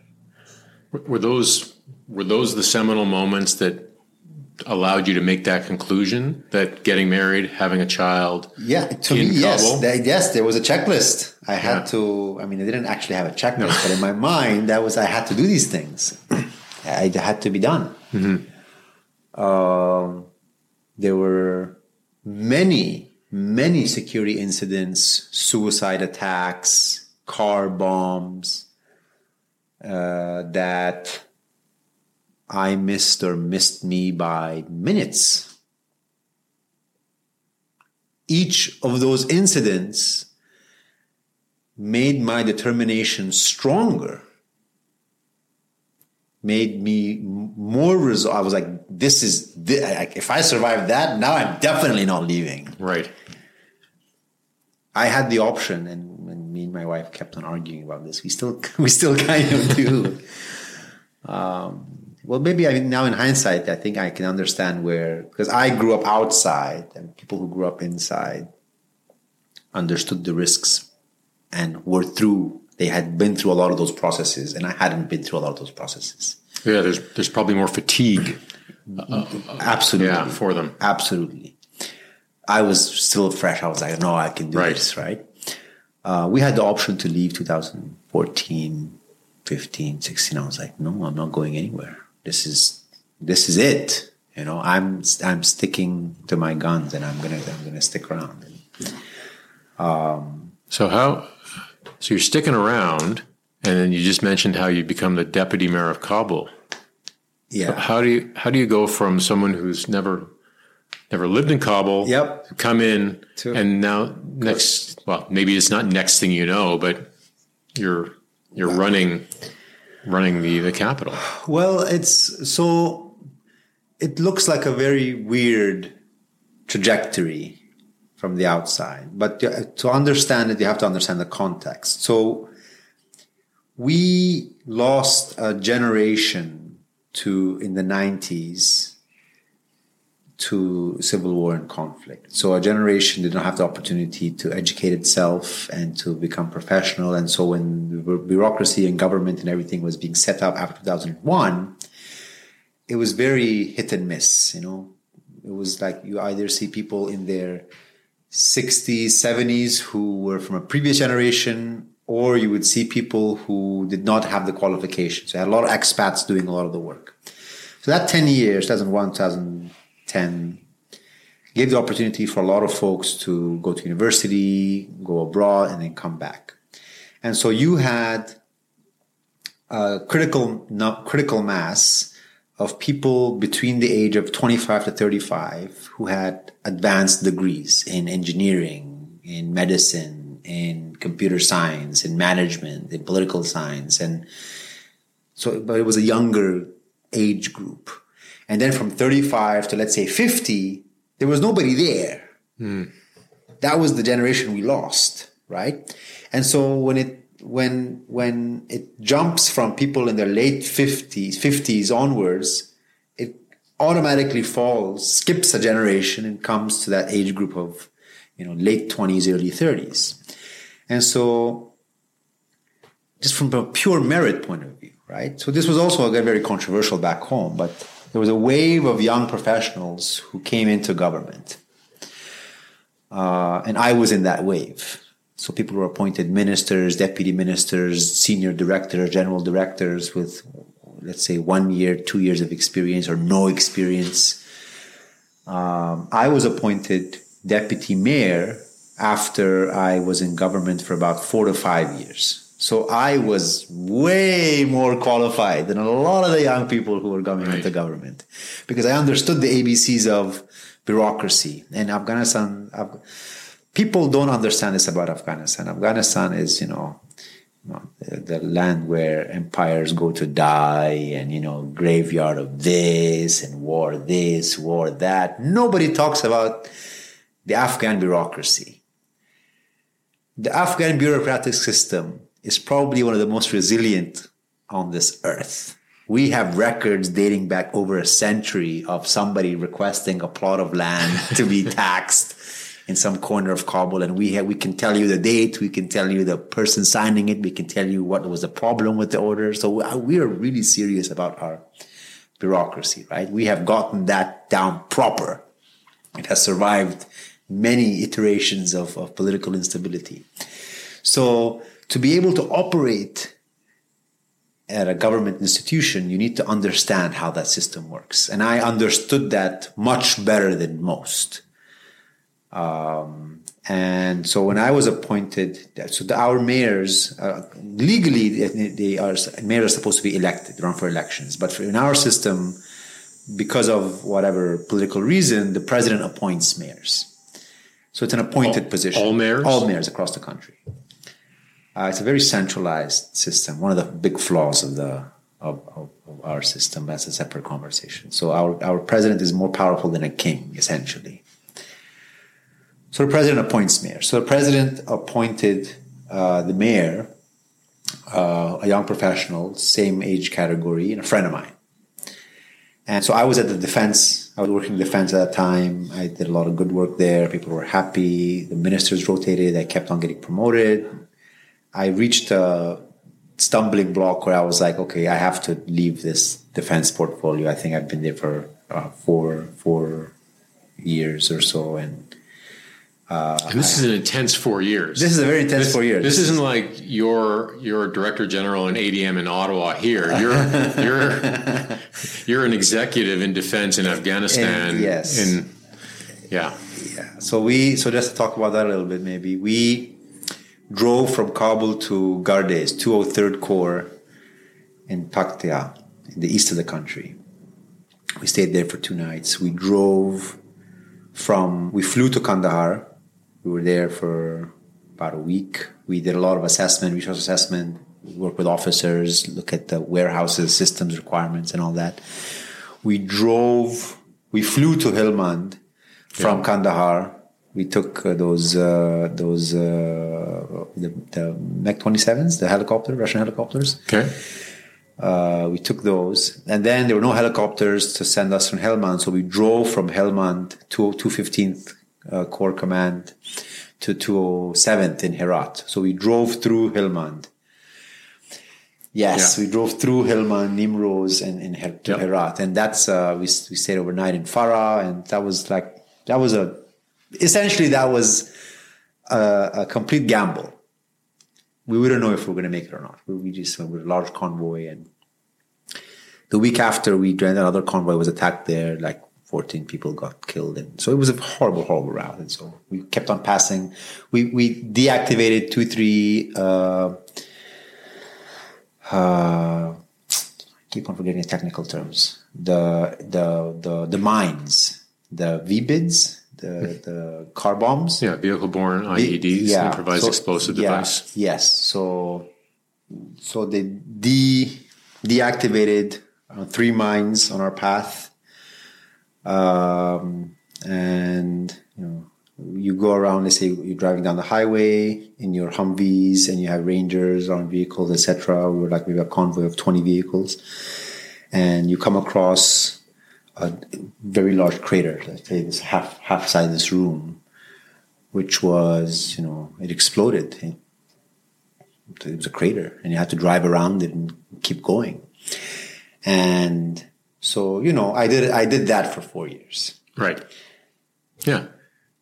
Were those were those the seminal moments that allowed you to make that conclusion that getting married, having a child, yeah, to me, yes, that, yes, there was a checklist. I had yeah. to. I mean, I didn't actually have a checklist, no. but in my mind, that was I had to do these things. I had to be done. Mm-hmm. Um, there were many, many security incidents, suicide attacks, car bombs uh, that I missed or missed me by minutes. Each of those incidents made my determination stronger made me more resolved. I was like, this is, this, if I survive that, now I'm definitely not leaving. Right. I had the option, and, and me and my wife kept on arguing about this. We still, we still kind of do. um, well, maybe I mean, now in hindsight, I think I can understand where, because I grew up outside, and people who grew up inside understood the risks and were through they had been through a lot of those processes, and I hadn't been through a lot of those processes. Yeah, there's there's probably more fatigue. Uh, Absolutely, yeah, for them. Absolutely. I was still fresh. I was like, no, I can do Right. this, right? Uh, we had the option to leave 2014, 15, 16. I was like, no, I'm not going anywhere. This is this is it. You know, I'm I'm sticking to my guns, and I'm gonna I'm gonna stick around. So how? So you're sticking around, and then you just mentioned how you become the deputy mayor of Kabul. Yeah, How do you how do you go from someone who's never never lived in Kabul, Yep. come in, To- and now next? Well, maybe it's not next thing you know, but you're you're running running the the capital. Well, it's so it looks like a very weird trajectory from the outside, but to to understand it, you have to understand the context. So we lost a generation to in the 90s to civil war and conflict. So a generation did not have the opportunity to educate itself and to become professional. And so when bureaucracy and government and everything was being set up after 2001, it was very hit and miss, you know. It was like you either see people in their 60s, 70s who were from a previous generation, or you would see people who did not have the qualifications. So you had a lot of expats doing a lot of the work. So that 10 years, 2001, 2010, gave the opportunity for a lot of folks to go to university, go abroad, and then come back. And so you had a critical, critical mass of people between the age of 25 to 35 who had advanced degrees in engineering, in medicine, in computer science, in management, in political science. And so, but it was a younger age group. And then from 35 to let's say 50, there was nobody there. Hmm. That was the generation we lost, right? And so when it when when it jumps from people in their late 50s 50s onwards it automatically falls skips a generation and comes to that age group of you know late 20s early 30s and so just from a pure merit point of view right so this was also again very controversial back home but there was a wave of young professionals who came into government uh, and i was in that wave so people were appointed ministers, deputy ministers, senior directors, general directors with, let's say, one year, two years of experience or no experience. Um, I was appointed deputy mayor after I was in government for about four to five years. So I was way more qualified than a lot of the young people who were coming Right. into government because I understood the ABCs of bureaucracy and Afghanistan. Af- people don't understand this about Afghanistan. Afghanistan is, you know, you know, the, the land where empires go to die and, you know, graveyard of this and war this, war that. Nobody talks about the Afghan bureaucracy. The Afghan bureaucratic system is probably one of the most resilient on this earth. We have records dating back over a century of somebody requesting a plot of land to be taxed in some corner of Kabul, and we have, we can tell you the date, we can tell you the person signing it, we can tell you what was the problem with the order. So uh, we are really serious about our bureaucracy, right? We have gotten that down proper. It has survived many iterations of, of political instability. So to be able to operate at a government institution, you need to understand how that system works. And I understood that much better than most. Um, and so when I was appointed, so the, our mayors, uh, legally, they, are, mayors are supposed to be elected, run for elections. But for, in our system, because of whatever political reason, the president appoints mayors. So it's an appointed All- position. all mayors? All mayors across the country. Uh, it's a very centralized system. One of the big flaws of the of, of, of our system. That's a separate conversation. So our our president is more powerful than a king, essentially. So the president appoints mayor. So the president appointed uh, the mayor, uh, a young professional, same age category, and a friend of mine. And so I was at the defense. I was working in defense at that time. I did a lot of good work there. People were happy. The ministers rotated. I kept on getting promoted. I reached a stumbling block where I was like, okay, I have to leave this defense portfolio. I think I've been there for uh, four four years or so, and and this is an intense four years. This is a very intense this, four years. This, isn't like you're you're a director general in ADM in Ottawa. Here, you're you're you're an executive in defense in Afghanistan. And, yes. In yeah. Yeah. So we so just to talk about that a little bit, maybe we drove from Kabul to Gardez, 203rd Corps in Paktia, in the east of the country. We stayed there for two nights. We drove from we flew to Kandahar we were there for about a week. We did a lot of assessment, resource assessment, we work with officers, look at the warehouses, systems requirements, and all that. We drove, we flew to Helmand from yeah. Kandahar. We took uh, those uh, those uh, the, the Meg 27s, the helicopter, Russian helicopters. Okay. Uh, we took those, and then there were no helicopters to send us from Helmand, so we drove from Helmand to 215th uh, Corps Command to 207th in Herat. So we drove through Helmand. Yes, yeah. we drove through Helmand, Nimroz, and, and Her- to. Herat, and that's uh, we we stayed overnight in Farah, and that was like that was a essentially that was a, a complete gamble. We wouldn't know if we were going to make it or not. We, we just went with a large convoy, and the week after we joined another convoy was attacked there, like 14 people got killed. And so it was a horrible, horrible route. And so we kept on passing. We, we deactivated two, three, uh, uh, keep on forgetting the technical terms. The, the, the, the mines, the VBIDs, the, the car bombs. Yeah, vehicle borne IEDs, yeah. improvised so, explosive yeah, device. Yes. So, so they de, deactivated uh, three mines on our path um, and you know you go around let's say you're driving down the highway in your humvees and you have rangers on vehicles etc we were like maybe a convoy of 20 vehicles and you come across a very large crater let's say this half half size of this room which was you know it exploded it was a crater and you had to drive around it and keep going and so you know, I did I did that for four years. Right. Yeah.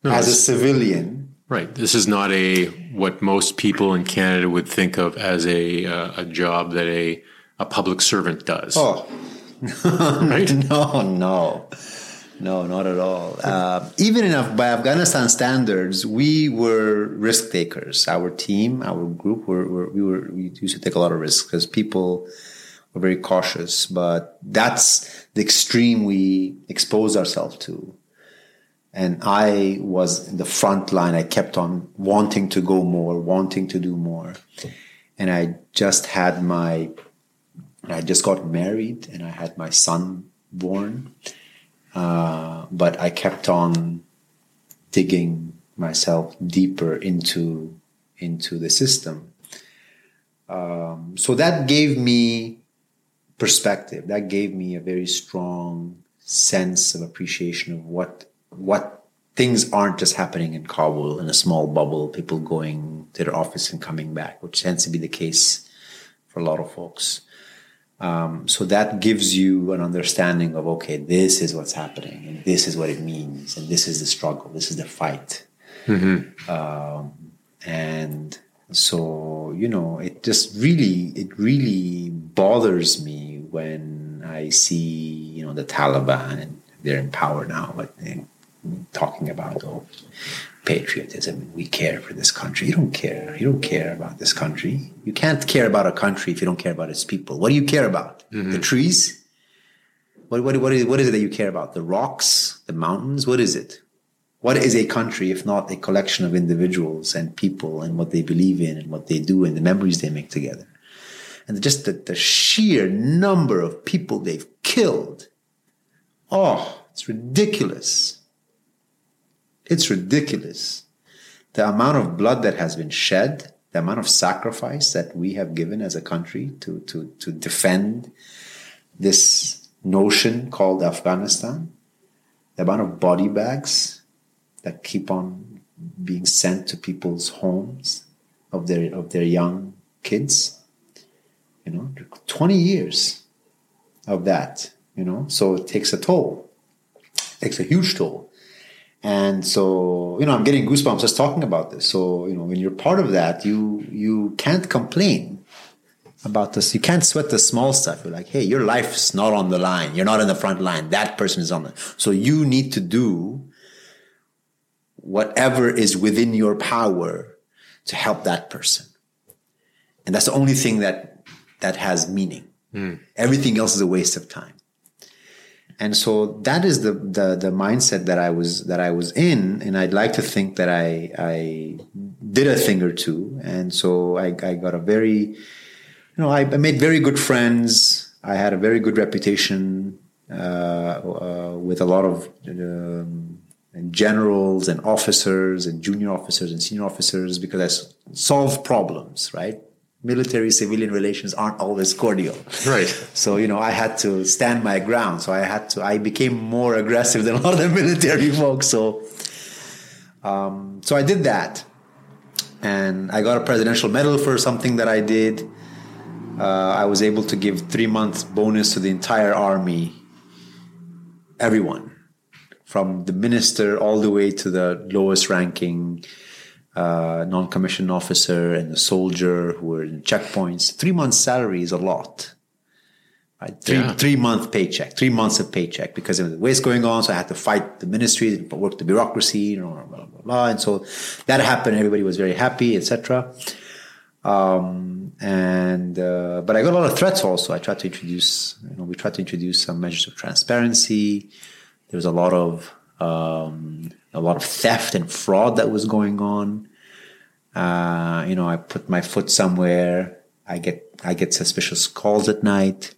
No, As a civilian. Right. This is not a what most people in Canada would think of as a uh, a job that a a public servant does. Oh. right? No, no. No, not at all. Uh, even in by Afghanistan standards, we were risk takers. Our team, our group, were, were we were we used to take a lot of risks because people we're very cautious, but that's the extreme we expose ourselves to. And I was in the front line. I kept on wanting to go more, wanting to do more. And I just had my, I just got married and I had my son born. Uh, but I kept on digging myself deeper into into the system. Um, so that gave me perspective. That gave me a very strong sense of appreciation of what what things aren't just happening in Kabul in a small bubble, people going to their office and coming back, which tends to be the case for a lot of folks. Um, so that gives you an understanding of okay, this is what's happening, and this is what it means, and this is the struggle, this is the fight, mm-hmm. um, and so you know, it just really, it really bothers me when I see you know the Taliban and they're in power now, but talking about oh, patriotism, we care for this country. You don't care. You don't care about this country. You can't care about a country if you don't care about its people. What do you care about? Mm-hmm. The trees? What, what, what, is, what is it that you care about? The rocks? The mountains? What is it? What is a country if not a collection of individuals and people and what they believe in and what they do and the memories they make together? and just the, the sheer number of people they've killed. Oh, it's ridiculous. It's ridiculous. The amount of blood that has been shed, the amount of sacrifice that we have given as a country to, to, to defend this notion called Afghanistan, the amount of body bags that keep on being sent to people's homes of their of their young kids you know 20 years of that you know so it takes a toll it takes a huge toll and so you know i'm getting goosebumps just talking about this. So you know when you're part of that you you can't complain about this. You can't sweat the small stuff. You're like hey your life's not on the line. You're not in the front line. That person is on the so you need to do whatever is within your power to help that person. And that's the only thing that that has meaning. Mm. everything else is a waste of time and so that is the, the the mindset that I was that I was in, and I'd like to think that I I did a thing or two, and so I, I got a very, you know, I, I made very good friends. I had a very good reputation uh, uh, with a lot of um, generals and officers and junior officers and senior officers because I solved problems, right? Military civilian relations aren't always cordial. Right. So, you know, I had to stand my ground. So I had to, I became more aggressive than a lot of the military folks. So, um, so I did that. And I got a presidential medal for something that I did. Uh, I was able to give three months bonus to the entire army, everyone, from the minister all the way to the lowest ranking uh, non-commissioned officer and a soldier who were in checkpoints. Three months' salary is a lot. Right? Three yeah. three month paycheck, three months of paycheck because there was waste going on. So I had to fight the ministry, work the bureaucracy, you know, blah, blah, blah, blah. And so that happened. Everybody was very happy, etc. Um, and uh, but I got a lot of threats also. I tried to introduce, you know, we tried to introduce some measures of transparency. There was a lot of um, a lot of theft and fraud that was going on. Uh, you know, I put my foot somewhere, I get I get suspicious calls at night.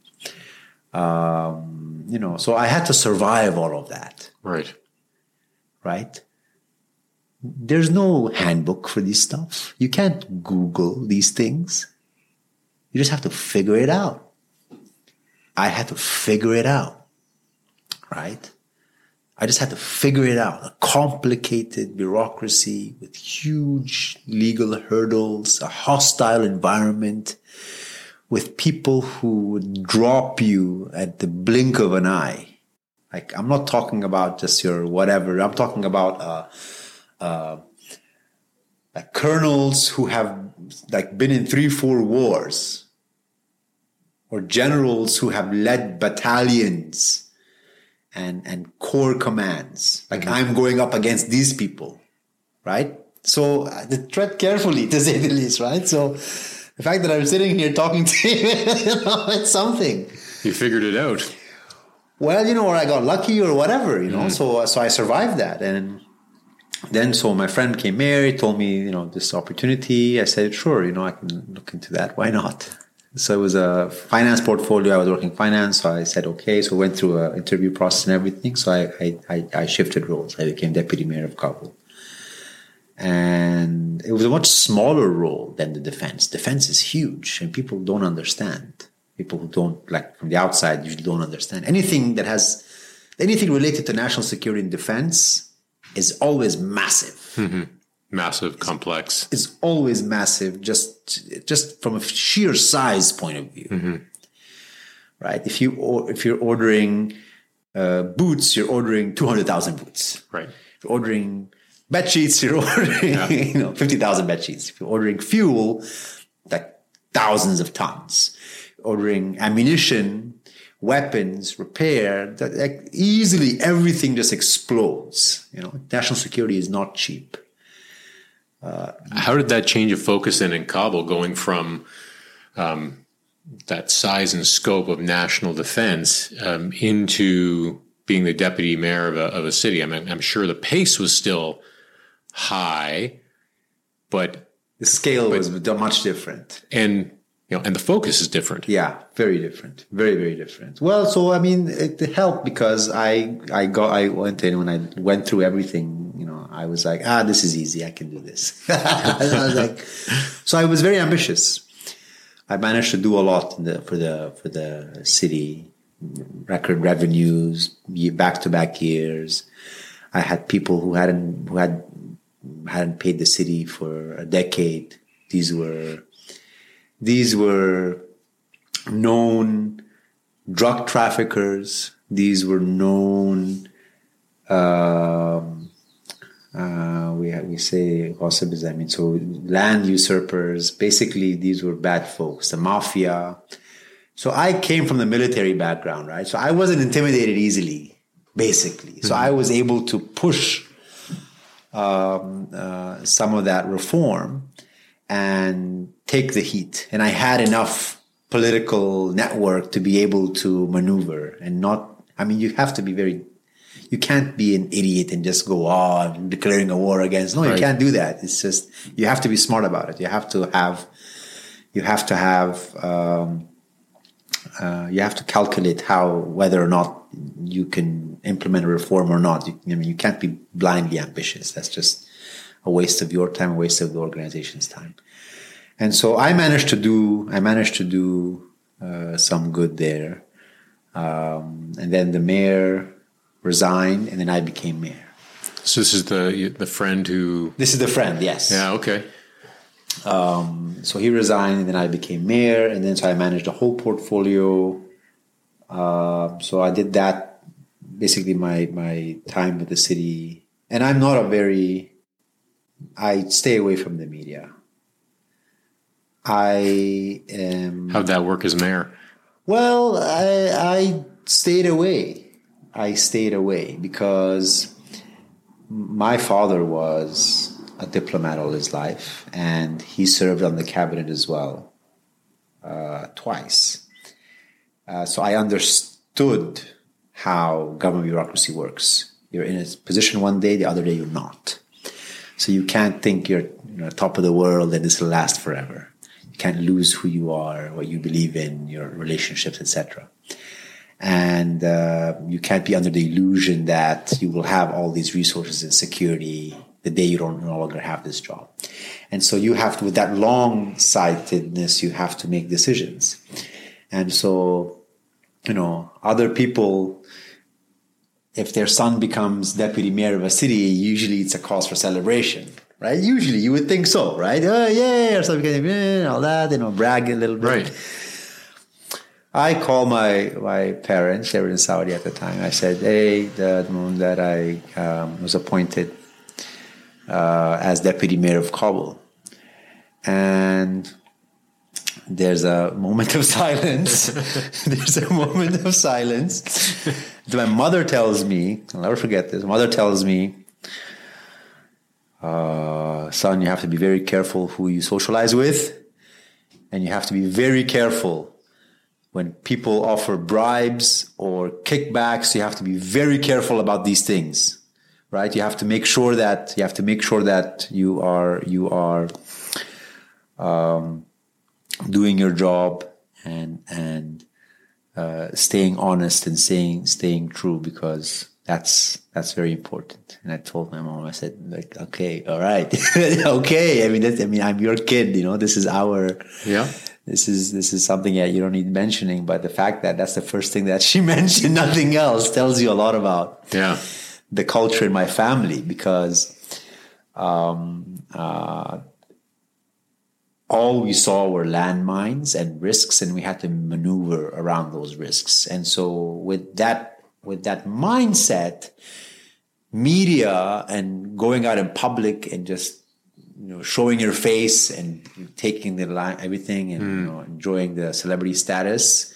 Um, you know, so I had to survive all of that. Right. Right. There's no handbook for this stuff. You can't Google these things. You just have to figure it out. I had to figure it out. Right. I just had to figure it out. A complicated bureaucracy with huge legal hurdles, a hostile environment with people who would drop you at the blink of an eye. Like, I'm not talking about just your whatever. I'm talking about, uh, uh, like colonels who have like been in three, four wars or generals who have led battalions and and corps commands. Like mm-hmm. I'm going up against these people, right? So uh, tread carefully, to say the least, right? So the fact that I'm sitting here talking to you, you know, it's something. You figured it out. Well, you know, or I got lucky or whatever, you know. Mm. So so I survived that, and then so my friend came here, he told me, you know, this opportunity. I said, sure, you know, I can look into that. Why not? So it was a finance portfolio. I was working finance. So I said, okay. So went through an interview process and everything. So I, I, I shifted roles. I became deputy mayor of Kabul. And it was a much smaller role than the defense. Defense is huge and people don't understand. People who don't, like from the outside, usually don't understand. Anything that has, anything related to national security and defense is always massive. Mm-hmm massive, complex. It's always massive, just just from a sheer size point of view, mm-hmm. right? If you if you're ordering uh, boots, you're ordering two hundred thousand boots, right? If you're ordering bed sheets, you're ordering yeah. you know fifty thousand bed sheets. If you're ordering fuel, like thousands of tons. Ordering ammunition, weapons, repair, that, like, easily everything just explodes. You know, national security is not cheap. Uh, How did that change of focus then in Kabul, going from um, that size and scope of national defense um, into being the deputy mayor of a, of a city? I mean, I'm sure the pace was still high, but the scale but, was much different, and you know, and the focus is different. Yeah, very different, very very different. Well, so I mean, it helped because I I got I went in when I went through everything I was like, ah, this is easy. I can do this. I like, so I was very ambitious. I managed to do a lot the, for the for the city, record revenues, back to back years. I had people who hadn't who had hadn't paid the city for a decade. These were these were known drug traffickers. These were known um, we we say ghasib I mean, so land usurpers. Basically, these were bad folks, the mafia. So I came from the military background, right? So I wasn't intimidated easily, basically. So mm-hmm. I was able to push um, uh, some of that reform and take the heat. And I had enough political network to be able to maneuver and not, I mean, you have to be very, you can't be an idiot and just go on declaring a war against. No, right. you can't do that. It's just, you have to be smart about it. You have to have, you have to have, um, uh, you have to calculate how, whether or not you can implement a reform or not. You, I mean, you can't be blindly ambitious. That's just a waste of your time, a waste of the organization's time. And so I managed to do, I managed to do uh, some good there. Um, and then the mayor resigned, and then I became mayor. So this is the the friend who. This is the friend, yes. Yeah. Okay. Um, so he resigned, and then I became mayor, and then so I managed a whole portfolio. Uh, so I did that basically my my time with the city, and I'm not a very I stay away from the media. I am. How'd that work as mayor? Well, I, I stayed away. I stayed away because my father was a diplomat all his life, and he served on the cabinet as well, uh, twice. Uh, so I understood how government bureaucracy works. You're in a position one day, the other day you're not. So you can't think you're you know, top of the world and this will last forever. You can't lose who you are, what you believe in, your relationships, etc. And uh, you can't be under the illusion that you will have all these resources and security the day you don't no longer have this job. And so you have to, with that long sightedness, you have to make decisions. And so, you know, other people if their son becomes deputy mayor of a city, usually it's a cause for celebration, right? Usually you would think so, right? Oh, yeah, or something, all that, you know, brag a little bit. Right. I called my my parents. They were in Saudi at the time. I said, "Hey, the moment that I um, was appointed uh, as deputy mayor of Kabul," and there's a moment of silence. there's a moment of silence. my mother tells me, I'll never forget this. Mother tells me, uh, son, you have to be very careful who you socialize with, and you have to be very careful when people offer bribes or kickbacks. You have to be very careful about these things, right? You have to make sure that you have to make sure that you are you are. Um, doing your job and and uh, staying honest and staying staying true because that's that's very important. And I told my mom, I said, like, okay, all right, okay. I mean, I mean, I'm your kid. You know, this is our yeah. This is this is something that you don't need mentioning, but the fact that that's the first thing that she mentioned, nothing else, tells you a lot about yeah. the culture in my family because um, uh, all we saw were landmines and risks and we had to maneuver around those risks. And so with that with that mindset media and going out in public and just you know showing your face and taking the line everything and mm. you know, enjoying the celebrity status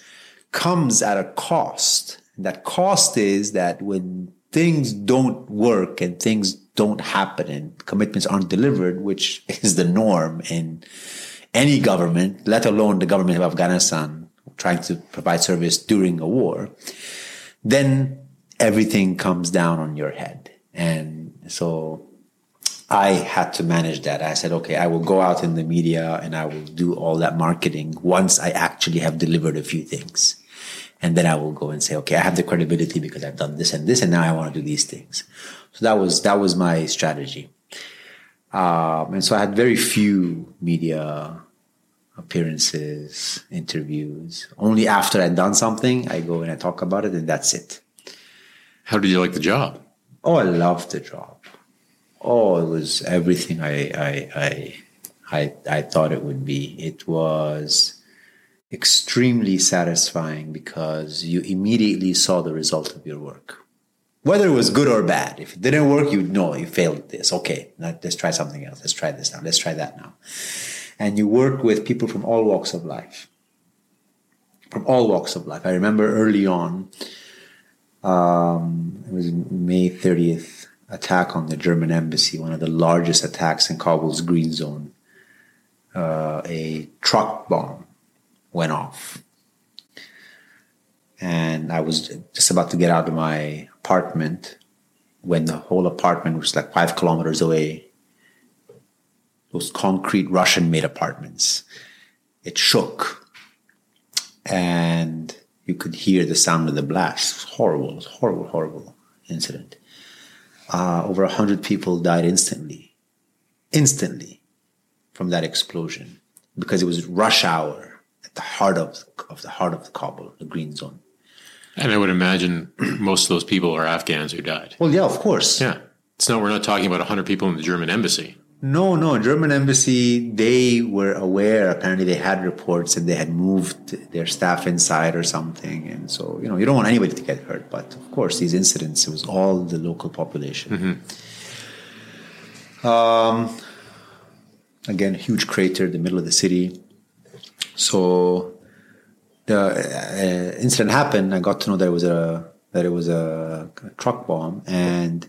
comes at a cost that cost is that when things don't work and things don't happen and commitments aren't delivered which is the norm in any government, let alone the government of Afghanistan, trying to provide service during a war, then everything comes down on your head. And so I had to manage that. I said, okay, I will go out in the media and I will do all that marketing once I actually have delivered a few things. And then I will go and say, okay, I have the credibility because I've done this and this, and now I want to do these things. So that was that was my strategy. Um, and so I had very few media appearances, interviews. Only after I'd done something, I go and I talk about it, and that's it. How did you like the job? Oh, I loved the job. Oh, it was everything I I I I, I thought it would be. It was extremely satisfying because you immediately saw the result of your work whether it was good or bad. If it didn't work, you know you failed this. Okay, let's try something else. Let's try this now. Let's try that now. And you work with people from all walks of life. From all walks of life. I remember early on, um, it was May 30th attack on the German embassy, one of the largest attacks in Kabul's green zone. Uh, a truck bomb went off. And I was just about to get out of my apartment when the whole apartment was like five kilometers away. Those concrete Russian made apartments. It shook. And you could hear the sound of the blast. It was horrible. It was horrible, horrible incident. Uh, over a hundred people died instantly, instantly from that explosion because it was rush hour at the heart of, of the heart of the Kabul, the green zone. And I would imagine most of those people are Afghans who died. Well, yeah, of course. Yeah. It's not, we're not talking about 100 people in the German embassy. No, no. German embassy, they were aware. Apparently, they had reports and they had moved their staff inside or something. And so, you know, you don't want anybody to get hurt. But of course, these incidents, it was all the local population. Mm-hmm. Um, again, huge crater in the middle of the city. So the uh, incident happened. I got to know that it was a that it was a, a truck bomb and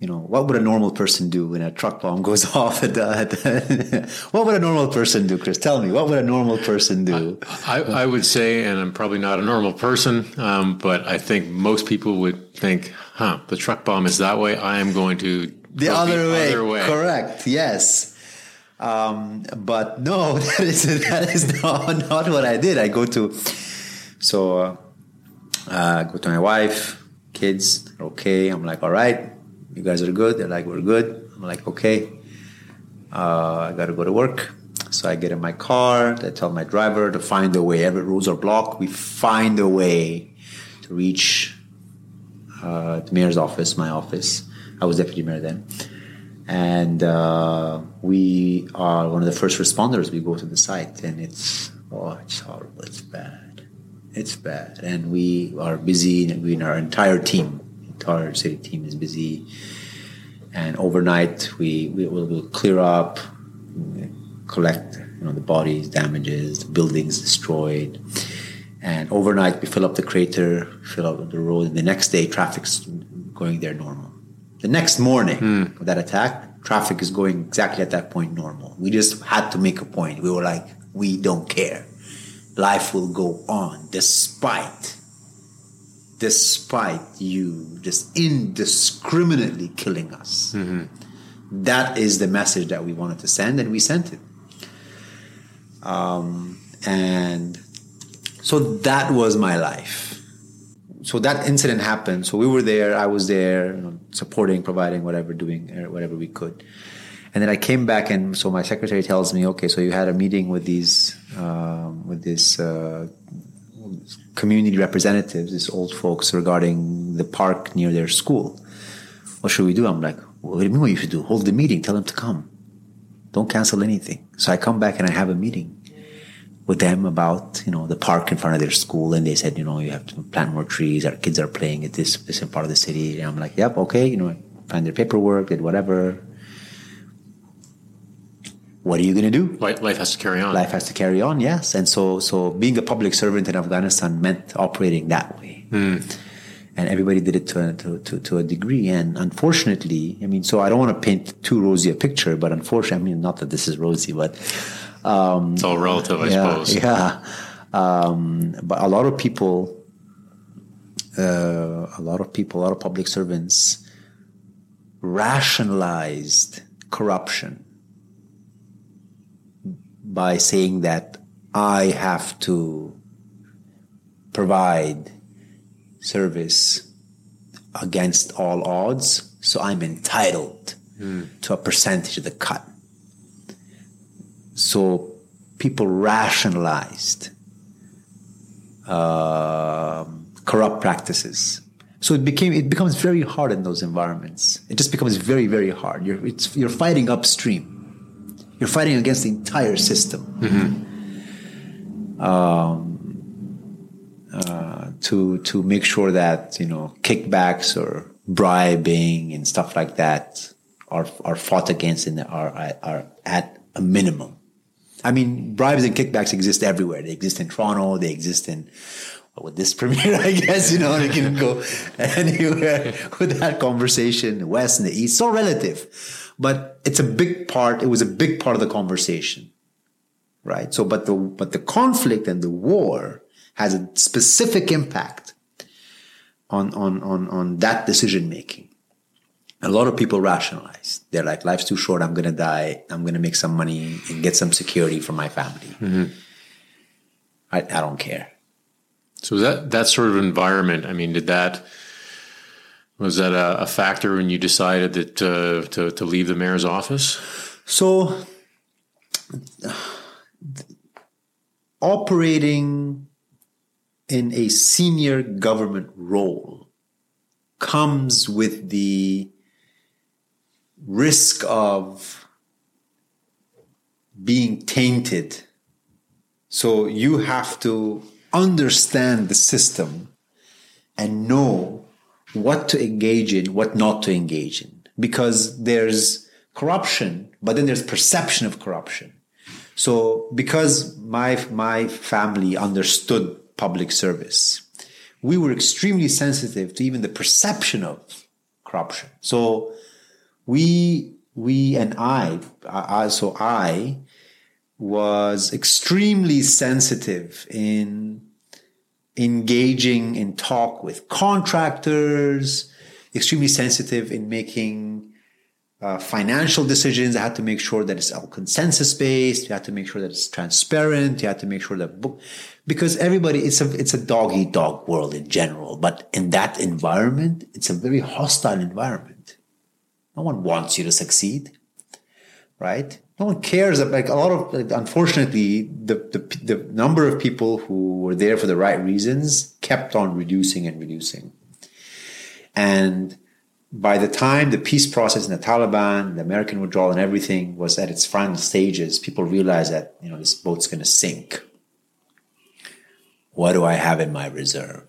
you know, what would a normal person do when a truck bomb goes off at the, at what would a normal person do, Chris? Tell me, what would a normal person do? I, I would say, and I'm probably not a normal person, um, but I think most people would think, huh, the truck bomb is that way. I am going to the, other, the way. other way. Correct. Yes. Um, but no, that is, that is not, not what I did. I go to, so, uh, uh, go to my wife, kids, okay. I'm like, all right you guys are good. They're like, we're good. I'm like, okay. Uh, I got to go to work. So I get in my car. I tell my driver to find a way. Every roads are blocked. We find a way to reach uh, the mayor's office, my office. I was deputy mayor then. And uh, we are one of the first responders. We go to the site, and it's oh, it's horrible. It's bad. It's bad. And we are busy, and we, our entire team entire city team is busy. And overnight, we, we will we'll clear up, collect you know the bodies, damages, the buildings destroyed. And overnight, we fill up the crater, fill up the road. And the next day, traffic's going there normal. The next morning mm. of that attack, traffic is going exactly at that point normal. We just had to make a point. We were like, we don't care. Life will go on despite despite you just indiscriminately killing us. Mm-hmm. That is the message that we wanted to send, and we sent it. Um, and so that was my life. So that incident happened. So we were there. I was there, you know, supporting, providing, whatever, doing uh, whatever we could. And then I came back, and so my secretary tells me, "Okay, so you had a meeting with these, um, with this uh, community representatives, these old folks, regarding the park near their school. What should we do? I'm like, what do you mean what you should do? Hold the meeting, tell them to come. Don't cancel anything. So I come back and I have a meeting with them about, you know, the park in front of their school. And they said, you know, you have to plant more trees. Our kids are playing at this, this part of the city. And I'm like, yep, okay, you know, find their paperwork, did whatever what are you going to do? Life has to carry on. Life has to carry on, yes. And so, so being a public servant in Afghanistan meant operating that way. Mm. And everybody did it to, to, to, to, a degree. And unfortunately, I mean, so I don't want to paint too rosy a picture, but unfortunately, I mean, not that this is rosy, but. Um, it's all relative, I yeah, suppose. Yeah. Um, but a lot of people, uh, a lot of people, a lot of public servants rationalized corruption by saying that I have to provide service against all odds, so I'm entitled mm. to a percentage of the cut. So people rationalized uh, corrupt practices. So it became it becomes very hard in those environments. It just becomes very very hard. You're you're fighting upstream. You're fighting against the entire system. Mm-hmm. Um, uh, to to make sure that you know kickbacks or bribing and stuff like that are are fought against and are are at a minimum. I mean, bribes and kickbacks exist everywhere. They exist in Toronto. They exist in with this premiere, I guess, you know, they can go anywhere with that conversation, the West and the East, so relative. But it's a big part, it was a big part of the conversation. Right? So, but the, but the conflict and the war has a specific impact on, on, on, on that decision making. A lot of people rationalize. They're like, life's too short. I'm going to die. I'm going to make some money and get some security for my family. Mm-hmm. I, I don't care. So that that sort of environment, I mean, did that was that a, a factor when you decided that uh, to to leave the mayor's office? So operating in a senior government role comes with the risk of being tainted. So you have to understand the system and know what to engage in, what not to engage in. Because there's corruption, but then there's perception of corruption. So because my, my family understood public service, we were extremely sensitive to even the perception of corruption. So we, we and I, so I was extremely sensitive in engaging in talk with contractors, extremely sensitive in making uh, financial decisions. I had to make sure that it's all consensus based. You have to make sure that it's transparent. You have to make sure that book, because everybody, it's a, it's a dog eat dog world in general. But in that environment, it's a very hostile environment. No one wants you to succeed, right? No one cares. that Like a lot of, like, unfortunately, the, the, the number of people who were there for the right reasons kept on reducing and reducing. And by the time the peace process in the Taliban, the American withdrawal, and everything was at its final stages, people realized that you know this boat's going to sink. What do I have in my reserve?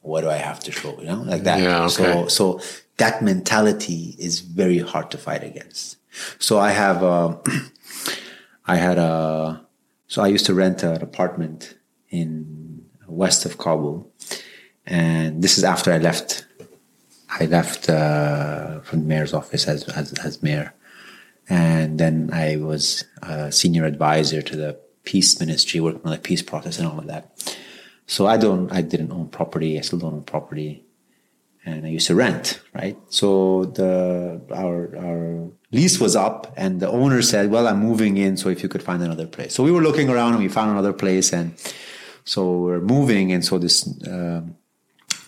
What do I have to show? You know, like that. Yeah, okay. So, so that mentality is very hard to fight against. So I have, uh, I had a, so I used to rent an apartment in west of Kabul, and this is after I left. I left uh, from the mayor's office as, as as mayor, and then I was a senior advisor to the peace ministry, working on the peace process and all of that. So I don't, I didn't own property. I still don't own property and I used to rent, right? So the our our lease was up, and the owner said, "Well, I'm moving in, so if you could find another place." So we were looking around, and we found another place, and so we're moving, and so this uh,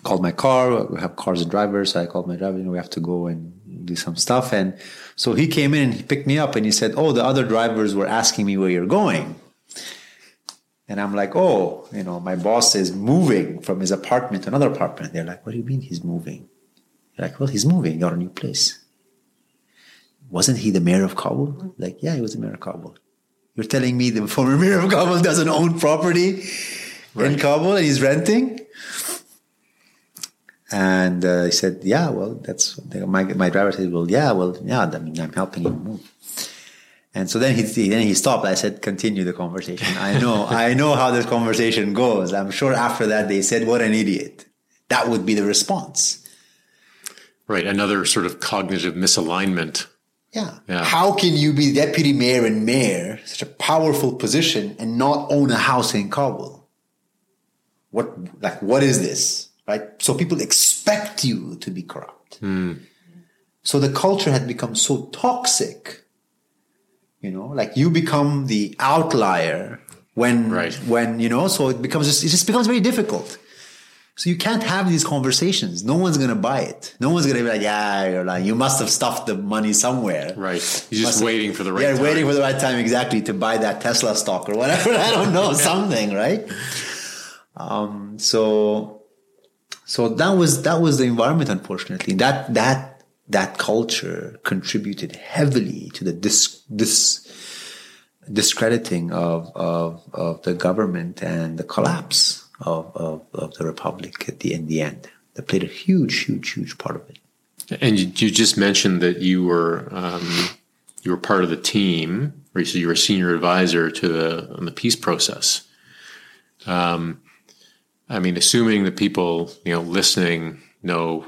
called my car. We have cars and drivers, so I called my driver. Know, we have to go and do some stuff, and so he came in and he picked me up, and he said, "Oh, the other drivers were asking me where you're going." And I'm like, oh, you know, my boss is moving from his apartment to another apartment. They're like, what do you mean he's moving? They're like, well, he's moving, got a new place. Wasn't he the mayor of Kabul? Like, yeah, he was the mayor of Kabul. You're telling me the former mayor of Kabul doesn't own property right. in Kabul and he's renting? And uh, he said, yeah, well, that's my, my driver said, well, yeah, well, yeah, I mean, I'm helping him move. And so then he then he stopped. I said, "Continue the conversation." I know, I know how this conversation goes. I'm sure after that they said, "What an idiot!" That would be the response. Right, another sort of cognitive misalignment. Yeah. yeah. How can you be deputy mayor and mayor, such a powerful position, and not own a house in Kabul? What like what is this? Right. So people expect you to be corrupt. Mm. So the culture had become so toxic you know like you become the outlier when right. when you know so it becomes just it just becomes very difficult. So you can't have these conversations. No one's gonna buy it. No one's gonna be like yeah you're like you must have stuffed the money somewhere. Right. You're just waiting for the right yeah time. waiting for the right time exactly to buy that tesla stock or whatever. I don't know something right? Um so so that was that was the environment unfortunately. That that that culture contributed heavily to the dis, dis, discrediting of, of, of the government and the collapse of, of, of the republic at the, in the end. that played a huge, huge, huge part of it. And you, you just mentioned that you were um, you were part of the team, or you said you were a senior advisor to the the peace process. Um, I mean, assuming that people you know listening know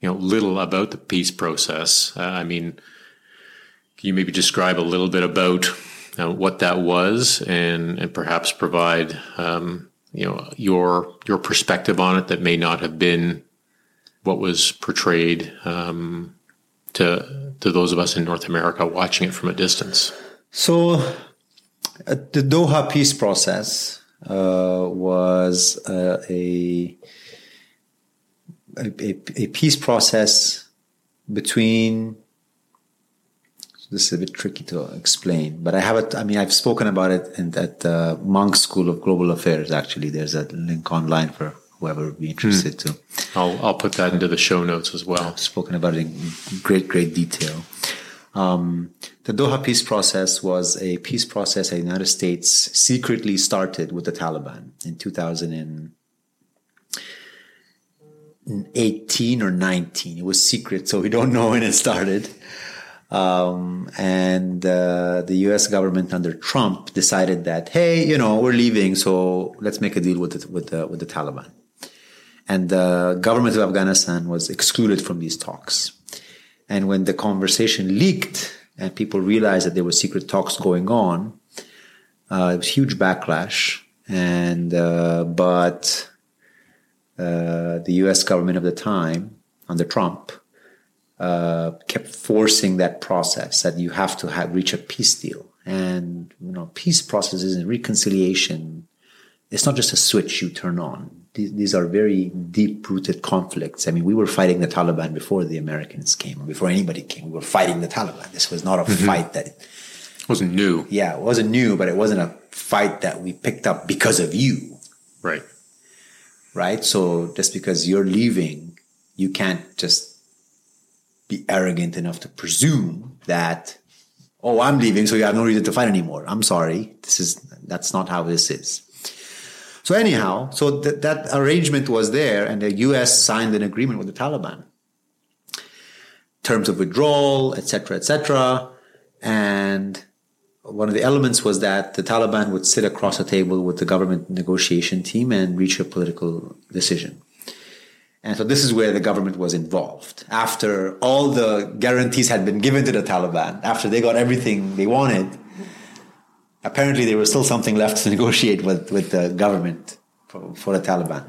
you know little about the peace process. Uh, I mean, can you maybe describe a little bit about uh, what that was, and and perhaps provide um, you know your your perspective on it that may not have been what was portrayed um, to to those of us in North America watching it from a distance. So, uh, the Doha peace process uh, was uh, a, a, a peace process between. This is a bit tricky to explain, but I have it. I mean, I've spoken about it in, at the Munk School of Global Affairs. Actually, there's a link online for whoever would be interested mm. to. I'll, I'll put that into the show notes as well. I've spoken about it in great, great detail. Um, the Doha peace process was a peace process that the United States secretly started with the Taliban in 2018 or 19. It was secret, so we don't know when it started. Um, and uh, the U.S. government under Trump decided that, hey, you know, we're leaving, so let's make a deal with the, with the, with the Taliban and the government of Afghanistan was excluded from these talks. And when the conversation leaked and people realized that there were secret talks going on, uh, it was huge backlash. And uh, but uh, the U.S. government of the time, under Trump, uh, kept forcing that process that you have to have, reach a peace deal. And you know, peace processes and reconciliation, it's not just a switch you turn on these, these are very deep rooted conflicts. I mean, we were fighting the Taliban before the Americans came, before anybody came. We were fighting the Taliban. This was not a mm-hmm. fight that it wasn't new. Yeah, it wasn't new, but it wasn't a fight that we picked up because of you. Right. Right. So just because you're leaving, you can't just be arrogant enough to presume that, oh, I'm leaving, so you have no reason to fight anymore. I'm sorry. This is, that's not how this is. So anyhow, so th- that arrangement was there, and the U.S. signed an agreement with the Taliban, terms of withdrawal, etc., etc. And one of the elements was that the Taliban would sit across a table with the government negotiation team and reach a political decision. And so this is where the government was involved. After all the guarantees had been given to the Taliban, after they got everything they wanted, apparently there was still something left to negotiate with, with the government for, for the Taliban,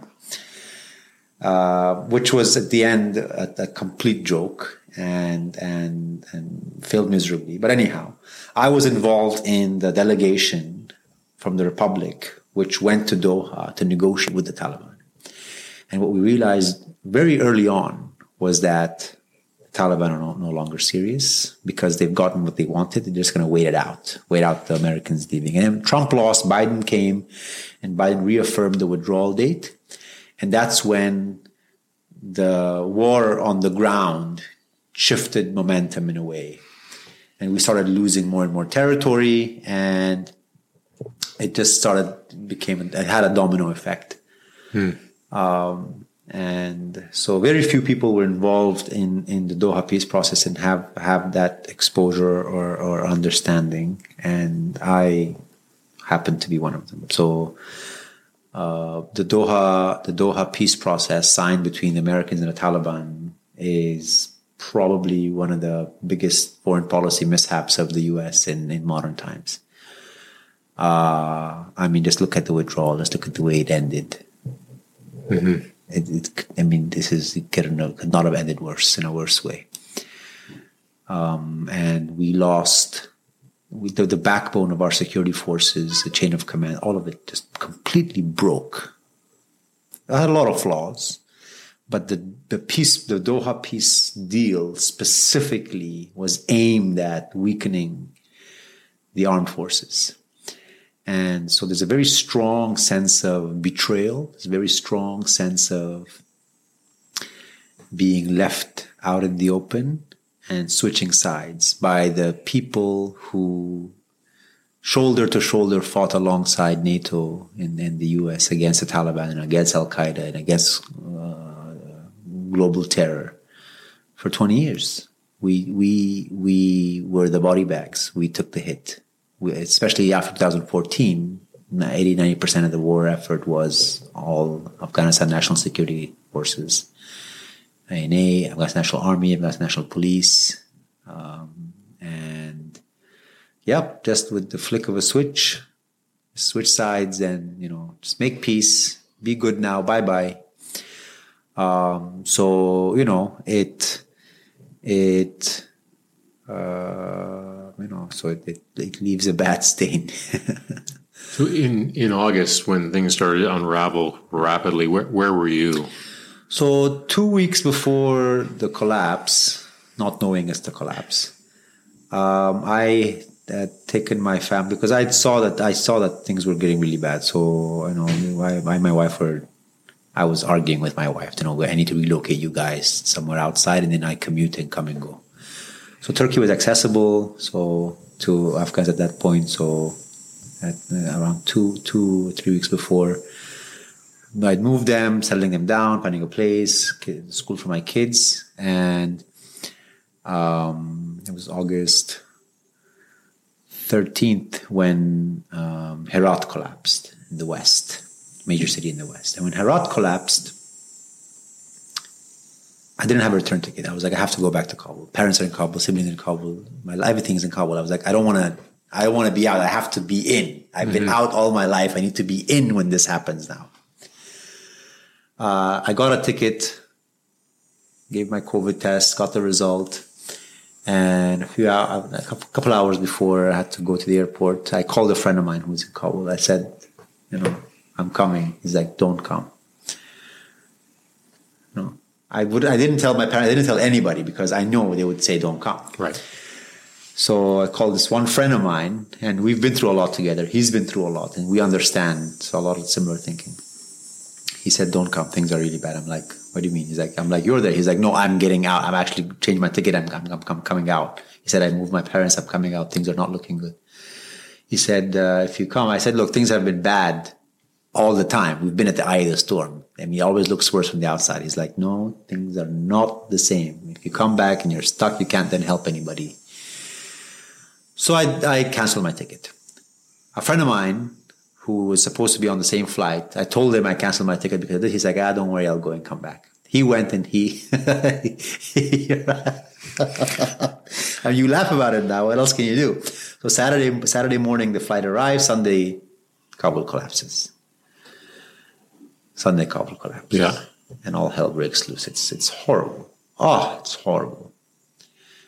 uh, which was at the end a, a, complete joke and, and, and failed miserably. But anyhow, I was involved in the delegation from the Republic, which went to Doha to negotiate with the Taliban. And what we realized very early on was that Taliban are no, no, longer serious because they've gotten what they wanted. They're just going to wait it out, wait out the Americans leaving. And Trump lost, Biden came, and Biden reaffirmed the withdrawal date. And that's when the war on the ground shifted momentum in a way. And we started losing more and more territory, and it just started, became, it had a domino effect. Hmm. Um, and so very few people were involved in, in the Doha peace process and have, have that exposure or, or understanding. And I happen to be one of them. So uh, the Doha the Doha peace process signed between the Americans and the Taliban is probably one of the biggest foreign policy mishaps of the U.S. in, in modern times. Uh, I mean, just look at the withdrawal. Let's look at the way it ended. Mm-hmm. It, it, I mean, this is it could not have ended worse in a worse way. Um, and we lost we, the, the backbone of our security forces, the chain of command, all of it just completely broke. It had a lot of flaws, but the, the peace, the Doha peace deal specifically was aimed at weakening the armed forces. And so there's a very strong sense of betrayal. There's a very strong sense of being left out in the open and switching sides by the people who shoulder to shoulder fought alongside NATO and, and the US against the Taliban and against Al Qaeda and against uh, global terror for 20 years. We, we, we were the body bags. We took the hit. We, especially after 2014, 80, 90% of the war effort was all Afghanistan National Security Forces, ANA, Afghanistan National Army, Afghanistan National Police. Um, and yep, just with the flick of a switch, switch sides and, you know, just make peace, be good now, bye bye. Um, so, you know, it, it, uh, you know, so it, it, it leaves a bad stain. so in, in August, when things started to unravel rapidly, where, where were you? So two weeks before the collapse, not knowing it's the collapse, um, I had taken my family because I saw that I saw that things were getting really bad. So you know, I, I my wife were I was arguing with my wife to know I need to relocate you guys somewhere outside, and then I commute and come and go. So Turkey was accessible so to Afghans at that point. So at uh, around two, two, three weeks before, I'd moved them, settling them down, finding a place, school for my kids, and um, it was August 13th when um, Herat collapsed in the west major city in the West. And when Herat collapsed, I didn't have a return ticket. I was like, I have to go back to Kabul. Parents are in Kabul, siblings in Kabul, my everything's in Kabul. I was like, I don't want to. I don't want to be out. I have to be in. I've mm-hmm. been out all my life. I need to be in when this happens now. Uh, I got a ticket, gave my COVID test, got the result, and a few hours, a couple hours before I had to go to the airport, I called a friend of mine who's in Kabul. I said, you know, I'm coming. He's like, don't come. No, I would. I didn't tell my parents. I didn't tell anybody because I know they would say, don't come. Right. So I called this one friend of mine, and we've been through a lot together. He's been through a lot, and we understand so a lot of similar thinking. He said, "Don't come. Things are really bad." I'm like, "What do you mean?" He's like, "I'm like, you're there." He's like, "No, I'm getting out. I'm actually changing my ticket. I'm, I'm, I'm coming out." He said, "I moved my parents. I'm coming out. Things are not looking good." He said, uh, "If you come," I said, "Look, things have been bad all the time. We've been at the eye of the storm. and he always looks worse from the outside. He's like, no, things are not the same. If you come back and you're stuck, you can't then help anybody. So I, I canceled my ticket. A friend of mine who was supposed to be on the same flight, I told him I canceled my ticket because he's like, ah, don't worry, I'll go and come back. He went and he, and you laugh about it now. What else can you do? So Saturday, Saturday morning, the flight arrives. Sunday, Kabul collapses. Sunday Kabul collapse. Yeah. And all hell breaks loose. It's it's horrible. Oh, it's horrible.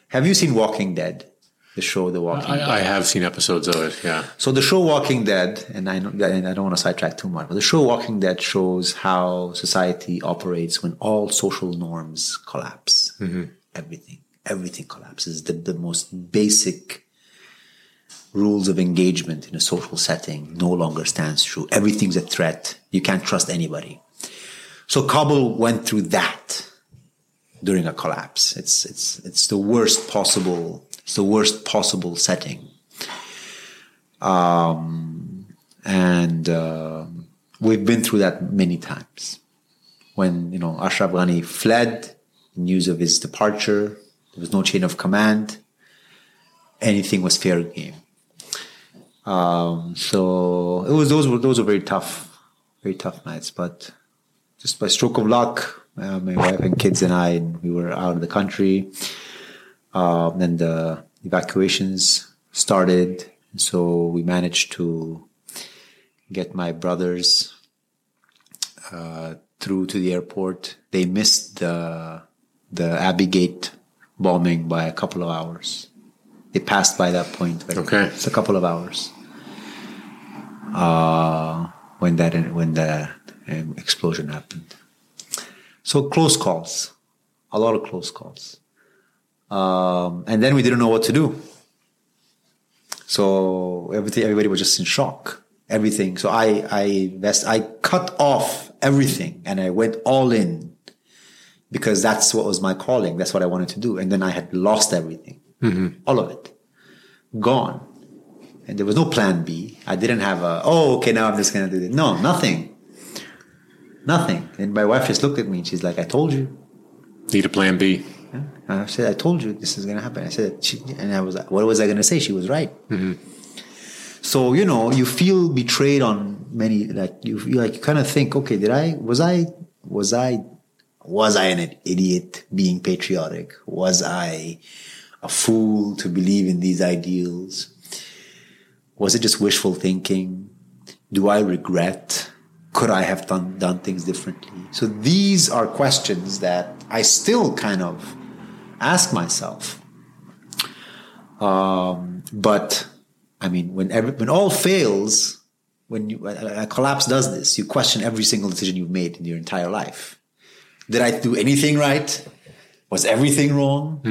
Have you seen Walking Dead? The show The Walking I, Dead. I have seen episodes of it, yeah. So the show Walking Dead, and I, and I don't want to sidetrack too much, but the show Walking Dead shows how society operates when all social norms collapse. Mm-hmm. Everything, everything collapses. The, the most basic rules of engagement in a social setting no longer stands true. Everything's a threat. You can't trust anybody. So Kabul went through that during a collapse. It's it's it's the worst possible it's the worst possible setting. Um, and uh, we've been through that many times. When you know Ashraf Ghani fled, news of his departure, there was no chain of command. Anything was fair game. Um, so it was those were those were very tough, very tough nights. But just by stroke of luck, uh, my wife and kids and I, we were out of the country. Um, then the evacuations started, so we managed to get my brothers uh, through to the airport. They missed the the Abbey Gate bombing by a couple of hours. It passed by that point. Okay, it's a couple of hours uh, when that when the um, explosion happened. So close calls, a lot of close calls, um, and then we didn't know what to do. So everything, everybody was just in shock. Everything. So I, I invest, I cut off everything and I went all in because that's what was my calling. That's what I wanted to do. And then I had lost everything, mm-hmm. all of it, gone. And there was no plan B. I didn't have a, oh, okay, now I'm just going to do this. No, nothing. Nothing. And my wife just looked at me and she's like, I told you. Need a plan B. And I said, I told you this is going to happen. I said, she, and I was like, what was I going to say? She was right. So, you know, you feel betrayed on many, like you, you like, you kind of think, okay, did I, was I, was I, was I an idiot being patriotic? Was I a fool to believe in these ideals? Was it just wishful thinking? Do I regret? Could I have done, done things differently? So these are questions that I still kind of ask myself. Um, but I mean, when every, when all fails, when you, a, a collapse does this, you question every single decision you've made in your entire life. Did I do anything right? Was everything wrong?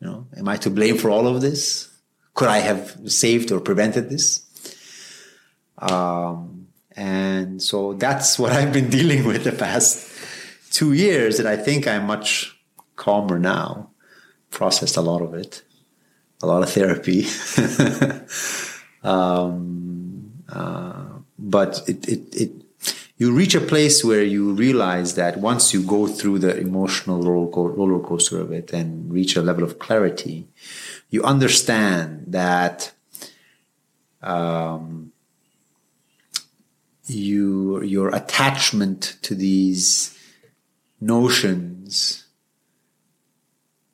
You know, am I to blame for all of this? Could I have saved or prevented this? Um, and so that's what I've been dealing with the past two years, and I think I'm much calmer now. Processed a lot of it, a lot of therapy. um, uh, but it, it, it, you reach a place where you realize that once you go through the emotional roller, coaster of it and reach a level of clarity, you understand that um, you your attachment to these notions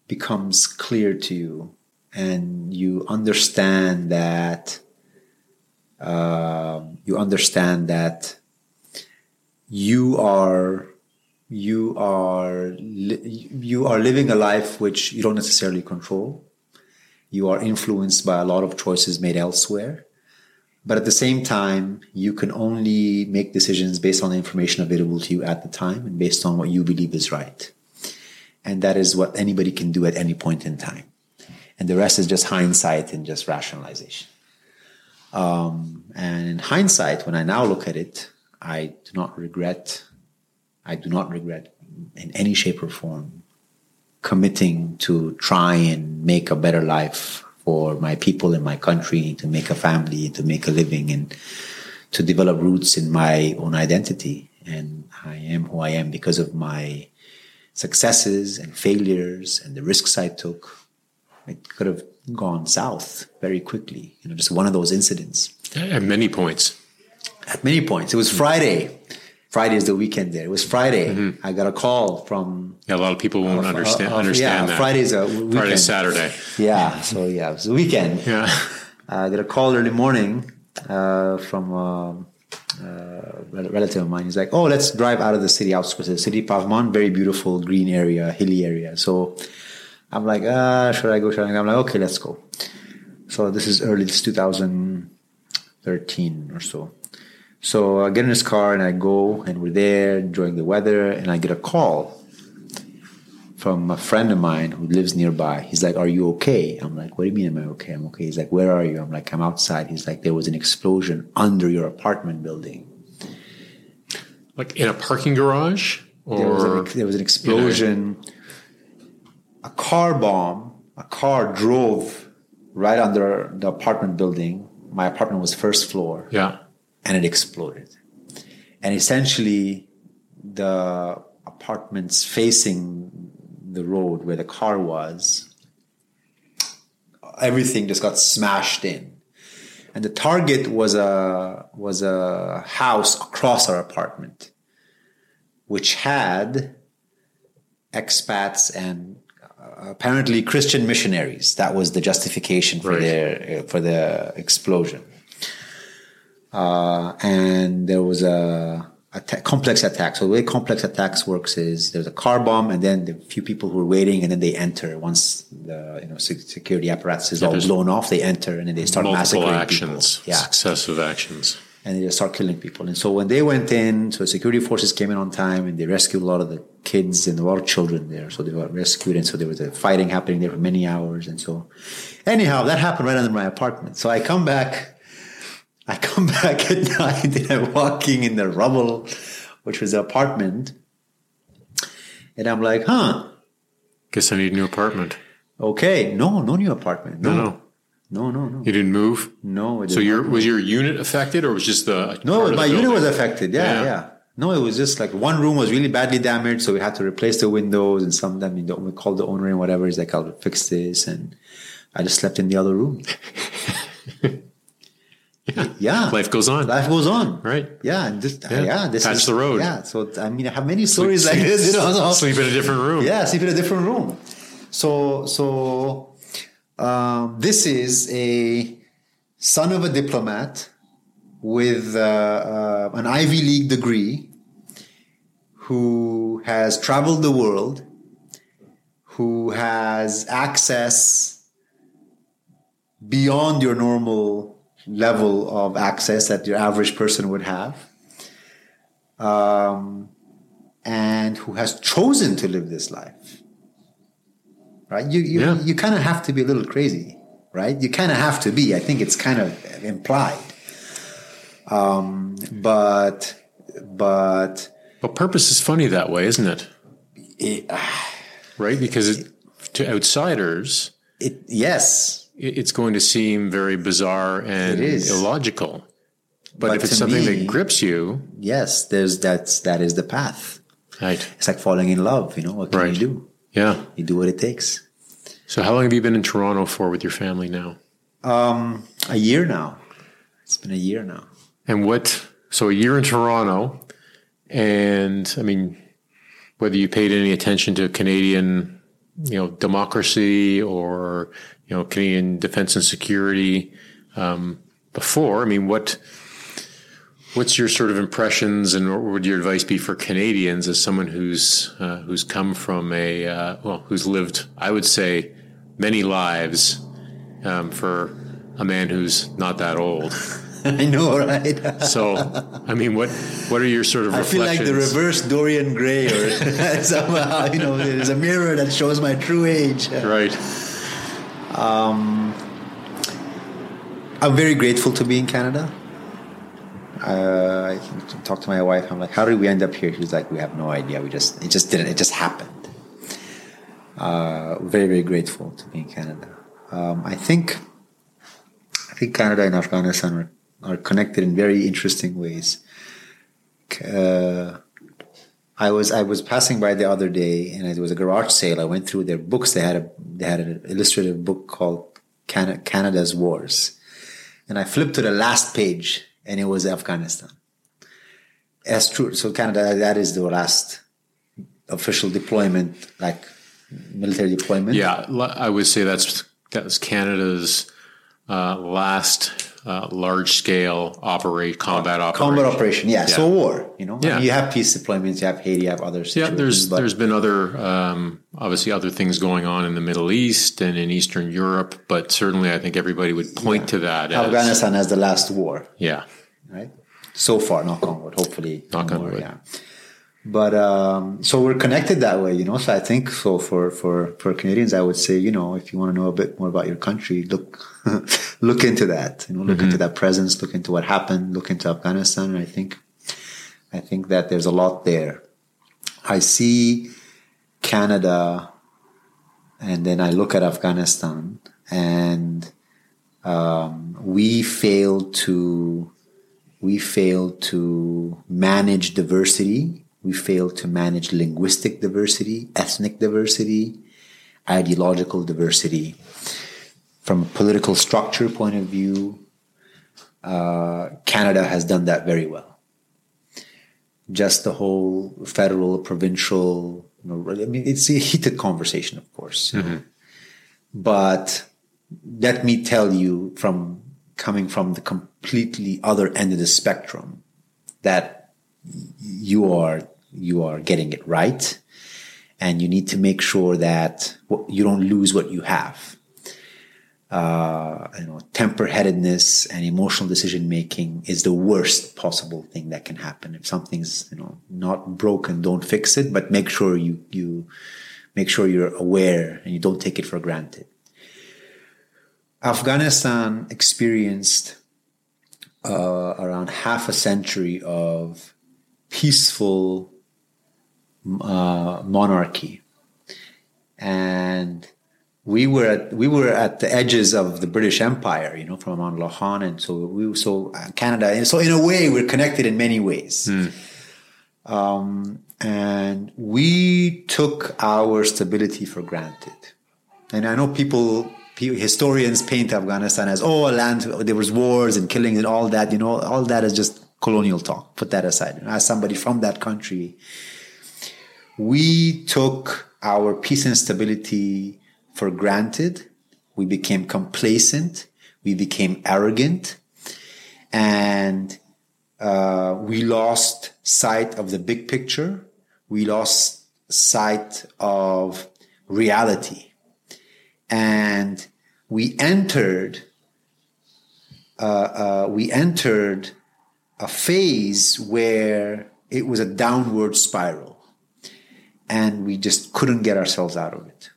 becomes clear to you and you understand that um you understand that you are you are you are living a life which you don't necessarily control. You are influenced by a lot of choices made elsewhere. But at the same time you can only make decisions based on the information available to you at the time and based on what you believe is right. And that is what anybody can do at any point in time. And the rest is just hindsight and just rationalization. Um, and in hindsight when i now look at it i do not regret i do not regret in any shape or form committing to try and make a better life for my people in my country to make a family to make a living and to develop roots in my own identity and i am who i am because of my successes and failures and the risks I took, it could have gone south very quickly. You know, just one of those incidents. At many points. At many points, it was Friday. Friday is the weekend there. It was Friday. I got a call from. Yeah, a lot of people won't understand uh, uh, understand yeah, that. Friday's a weekend. Friday, Saturday. Yeah, so yeah, it was the weekend. Yeah. I got a call early morning uh, from um, uh, a relative of mine. He's like, "Oh, let's drive out of the city, outskirts of the city, Paghman, very beautiful green area, hilly area." So I'm like, "Ah, should I go? Should I?" go? I'm like, "Okay, let's go." So this is early, this 2013 or so. So I get in his car and I go, and we're there enjoying the weather, and I get a call from a friend of mine who lives nearby. He's like, Are you okay? I'm like, What do you mean, am I okay? I'm okay. He's like, Where are you? I'm like, I'm outside. He's like, There was an explosion under your apartment building. Like in a parking garage? Or There was an, there was an explosion. A car bomb, a car drove right under the apartment building. My apartment was first floor. Yeah. And it exploded. And essentially, the apartments facing the road where the car was, everything just got smashed in. And the target was a was a house across our apartment, which had expats and uh, apparently Christian missionaries. That was the justification for Right. their for the explosion uh, and there was a, a ta- complex attack. So the way complex attacks works is there's a car bomb, and then the few people who are waiting, and then they enter. Once the you know security apparatus is all blown off, they enter, and then they start massacring actions, people. Yeah, successive actions. and they just start killing people. And so when they went in, so security forces came in on time, and they rescued a lot of the kids and a lot of children there. So they were rescued, and so there was a fighting happening there for many hours. And so, anyhow, that happened right under my apartment. So I come back. I come back at night and I'm walking in the rubble, which was the apartment. And I'm like, huh, Guess I need a new apartment. okay, no, no new apartment. No, No, no. no, no. You didn't move? No, it So your was your unit affected or was just the no, my the unit was affected. Yeah, Yeah. yeah. No, it was just like one room was really badly damaged, so we had to replace the windows and some of them. You know, we called the owner and whatever. He's like, "I'll fix this," and I just slept in the other room. Yeah. Yeah, Life goes on. life goes on. Right. Yeah, and this, Yeah. yeah, this Patch is the road. Yeah, so I mean, I have many stories like this. You know, so- Sleep in a different room. yeah, sleep in a different room. So, so um, this is a son of a diplomat with uh, uh, an Ivy League degree who has traveled the world, who has access beyond your normal level of access that your average person would have. Um, and who has chosen to live this life. Right? You you, Yeah. you kind of have to be a little crazy, right? You kind of have to be. I think it's kind of implied. Um, but but But purpose is funny that way, isn't it? it, Right? Because it, to outsiders, it yes, it's going to seem very bizarre and illogical. But, But if it's something me- that grips you, yes. There's that's that is the path. right? It's like falling in love. You know what can Right. you do? Yeah. You do what it takes. So, how long have you been in Toronto for with your family now? Um, a year now. It's been a year now. And what? So, a year in Toronto, and I mean, whether you paid any attention to Canadian, you know, democracy or you know Canadian defense and security um, before, I mean, what? What's your sort of impressions, and what would your advice be for Canadians as someone who's uh, who's come from a uh, well, who's lived, I would say, many lives um, for a man who's not that old. I know, right? So, I mean, what what are your sort of I feel like the reverse Dorian Gray, or somehow, you know, there's a mirror that shows my true age. Right. I'm very grateful to be in Canada. Uh, I talked to my wife. I'm like, "How did we end up here?" She's like, "We have no idea. We just it just didn't. It just happened." Uh, very very grateful to be in Canada. Um, I think I think Canada and Afghanistan are, are connected in very interesting ways. Uh, I was I was passing by the other day, and it was a garage sale. I went through their books. They had a they had an illustrated book called Can- Canada's Wars, and I flipped to the last page, and it was Afghanistan. That's true. So Canada, that is the last official deployment, like military deployment. Yeah, I would say that's that's Canada's uh, last uh, large scale operate combat operation. Combat operation, yeah. So war, you know. I Yeah. mean, you have peace deployments, you have Haiti, you have other situations. Yeah, there's but there's been other um, obviously other things going on in the Middle East and in Eastern Europe, but certainly I think everybody would point to that as Afghanistan as the last war. yeah, right? So far, knock on wood. Hopefully, Knock no on wood. Yeah. But um, so we're connected that way, you know. So I think so for for for Canadians, I would say, you know, if you want to know a bit more about your country, look look into that. You know, look into that presence, look into what happened, look into Afghanistan. And I think I think that there's a lot there. I see Canada, and then I look at Afghanistan, and um, we failed to we failed to manage diversity. We fail to manage linguistic diversity, ethnic diversity, ideological diversity. From a political structure point of view, uh, Canada has done that very well. Just the whole federal, provincial, you know, I mean, it's a heated conversation, of course. know. But let me tell you from coming from the completely other end of the spectrum that you are you are getting it right and you need to make sure that you don't lose what you have. Uh, you know temper-headedness and emotional decision making is the worst possible thing that can happen. If something's you know not broken don't fix it but make sure you you make sure you're aware and you don't take it for granted. Afghanistan experienced uh, around half a century of peaceful uh, monarchy, and we were at we were at the edges of the British Empire, you know, from Mount Lohan, and so we so uh, Canada, and so in a way we're connected in many ways. Um, and we took our stability for granted. And I know people, historians paint Afghanistan as, oh, a land, there was wars and killings and all that, you know, all that is just colonial talk. Put that aside. As somebody from that country, we took our peace and stability for granted. We became complacent. We became arrogant. And uh, we lost sight of the big picture. We lost sight of reality. And we entered, uh, uh, we entered a phase where it was a downward spiral and we just couldn't get ourselves out of it.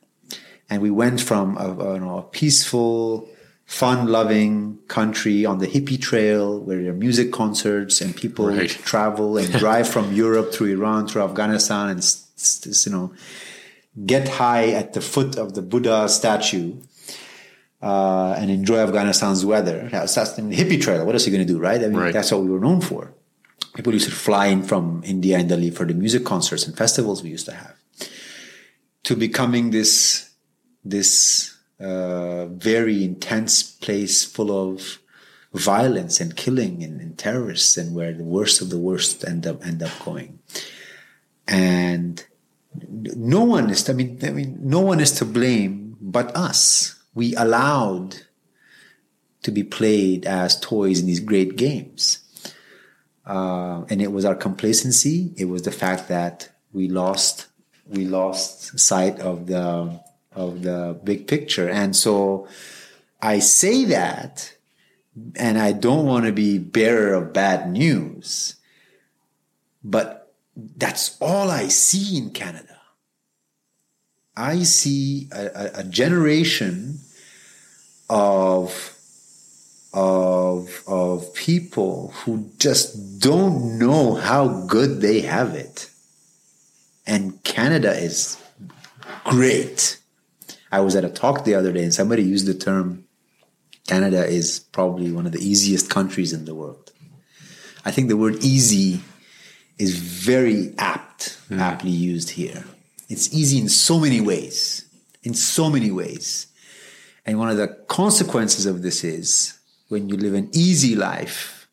And we went from a, a, you know, a peaceful, fun-loving country on the hippie trail where there are music concerts and people right. travel and drive from Europe through Iran through Afghanistan and you know get high at the foot of the Buddha statue uh, and enjoy Afghanistan's weather. That's, that's the hippie trail. What else are you going to do, right? I mean, right. that's what we were known for. People used to fly in from India and Delhi for the music concerts and festivals we used to have. To becoming this this uh, very intense place full of violence and killing and, and, terrorists, and where the worst of the worst end up end up going. And no one is. I mean, I mean, no one is to blame but us we allowed to be played as toys in these great games. Uh, and it was our complacency. It was the fact that we lost we lost sight of the of the big picture. And so I say that, and I don't want to be bearer of bad news, but that's all I see in Canada. I see a, a, a generation of of of people who just don't know how good they have it. And Canada is great. I was at a talk the other day and somebody used the term Canada is probably one of the easiest countries in the world. I think the word easy is very apt, mm. aptly used here. It's easy in so many ways. In so many ways. And one of the consequences of this is when you live an easy life,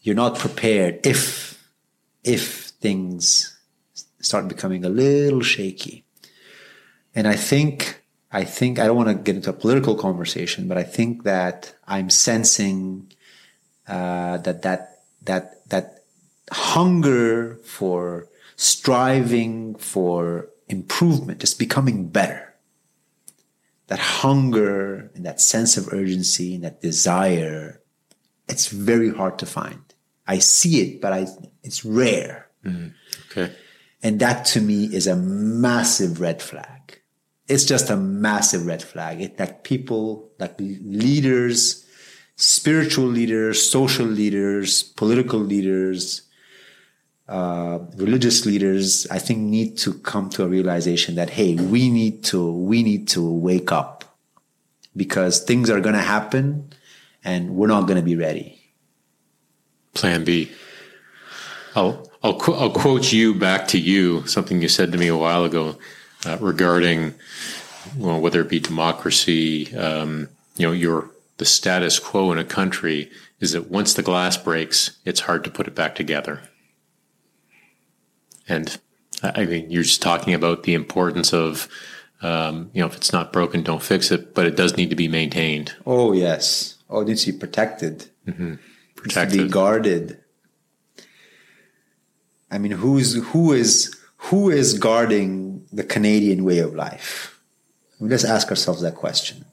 you're not prepared if if things start becoming a little shaky. And I think I think I don't want to get into a political conversation, but I think that I'm sensing uh, that that that that hunger for striving for improvement, just becoming better that hunger and that sense of urgency and that desire, it's very hard to find. I see it, but I, it's rare. Mm, okay. And that to me is a massive red flag. It's just a massive red flag. It like people, like leaders, spiritual leaders, social leaders, political leaders, uh, religious leaders, I think, need to come to a realization that hey, we need to we need to wake up because things are going to happen, and we're not going to be ready. Plan B. I'll I'll, qu- I'll quote you back to you something you said to me a while ago uh, regarding well, whether it be democracy, um, you know, your the status quo in a country is that once the glass breaks, it's hard to put it back together. And I mean, you're just talking about the importance of, um, you know, if it's not broken, don't fix it, but it does need to be maintained. Oh, yes. Oh, it needs to be protected. Mm-hmm. Protected. to be guarded. I mean, who's, who is, who is guarding the Canadian way of life? I mean, let's ask ourselves that question.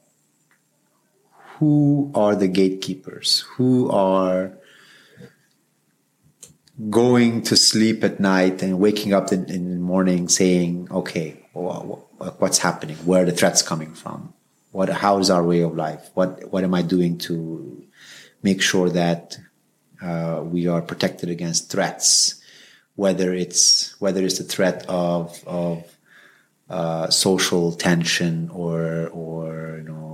Who are the gatekeepers? Who are going to sleep at night and waking up in, in the morning saying, okay, what's happening? Where are the threats coming from? What, how is our way of life? What, what am I doing to make sure that uh, we are protected against threats? Whether it's, whether it's the threat of, of, uh, social tension or, or, you know,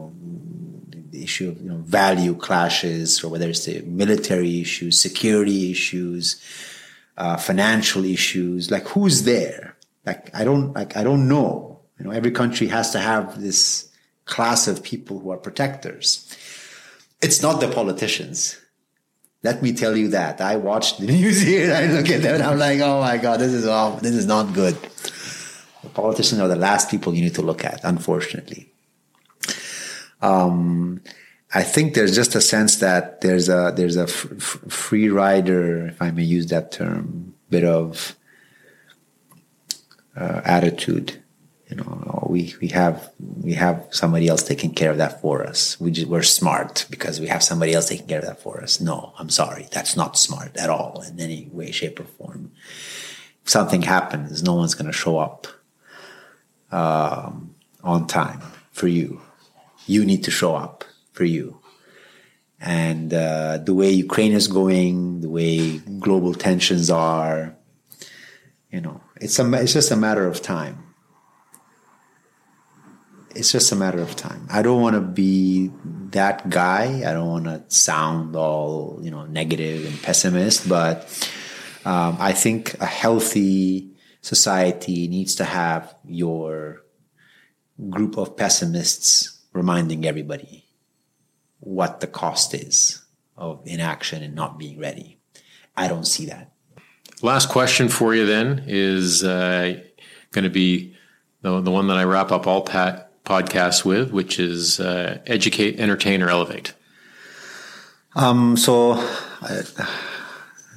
the issue of you know value clashes or whether it's the military issues, security issues, uh, financial issues. Like who's there? Like I don't like I don't know. You know, every country has to have this class of people who are protectors. It's not the politicians. Let me tell you that. I watched the news here I look at them and I'm like, oh my God, this is all this is not good. The politicians are the last people you need to look at, unfortunately. Um, I think there's just a sense that there's a there's a f- f- free rider, if I may use that term, bit of uh, attitude. You know, we we have we have somebody else taking care of that for us. We just, we're smart because we have somebody else taking care of that for us. No, I'm sorry, that's not smart at all in any way, shape, or form. If something happens, no one's going to show up um, on time for you. You need to show up for you. And uh, the way Ukraine is going, the way global tensions are, you know, it's a, it's just a matter of time. It's just a matter of time. I don't want to be that guy. I don't want to sound all you know negative and pessimist, but um, I think a healthy society needs to have your group of pessimists reminding everybody what the cost is of inaction and not being ready. I don't see that. Last question for you then is uh, going to be the, the one that I wrap up all pat, podcasts with, which is uh, educate, entertain, or elevate. Um, so uh,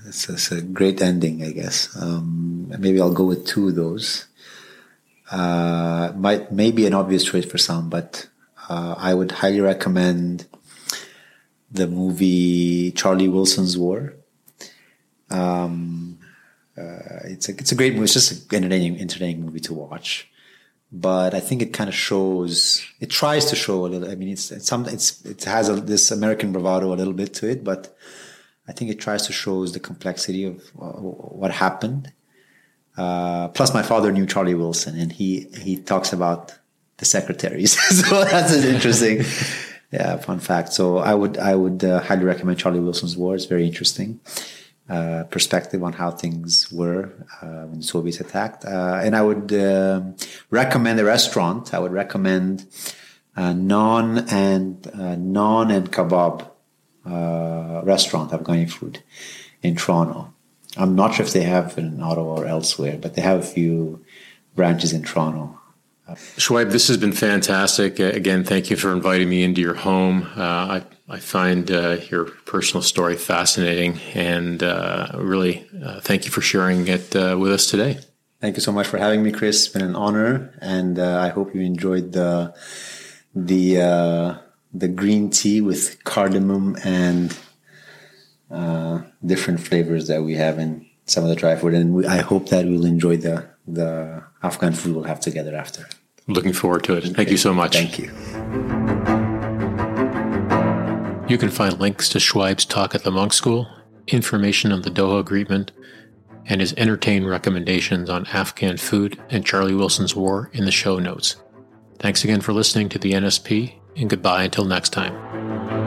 it's, it's, a great ending, I guess. Um, maybe I'll go with two of those. Uh, might maybe an obvious choice for some, but uh, I would highly recommend the movie Charlie Wilson's War. Um, uh, it's a it's a great movie. It's just an entertaining entertaining movie to watch, but I think it kind of shows. It tries to show a little. I mean, it's, it's some it's it has a, this American bravado a little bit to it, but I think it tries to shows the complexity of uh, what happened. Uh, plus, my father knew Charlie Wilson, and he he talks about the secretaries, so that's an interesting yeah, fun fact. So I would I would uh, highly recommend Charlie Wilson's War. It's very interesting uh, perspective on how things were uh, when the Soviets attacked. Uh, and I would um, recommend a restaurant. I would recommend a naan and naan and kebab uh, restaurant, Afghani food, in Toronto. I'm not sure if they have in Ottawa or elsewhere, but they have a few branches in Toronto. Shoaib, this has been fantastic. Uh, again, thank you for inviting me into your home. Uh, I, I find uh, your personal story fascinating and uh, really uh, thank you for sharing it uh, with us today. Thank you so much for having me, Chris. It's been an honor, and I hope you enjoyed the the the green tea with cardamom and different flavors that we have in some of the dry food. And we, I hope that we'll enjoy the the Afghan food we'll have together after. Looking forward to it. Thank okay. you so much. Thank you. You can find links to Shoaib's talk at the Munk School, information on the Doha Agreement, and his entertain recommendations on Afghan food and Charlie Wilson's War in the show notes. Thanks again for listening to the NSP, and goodbye until next time.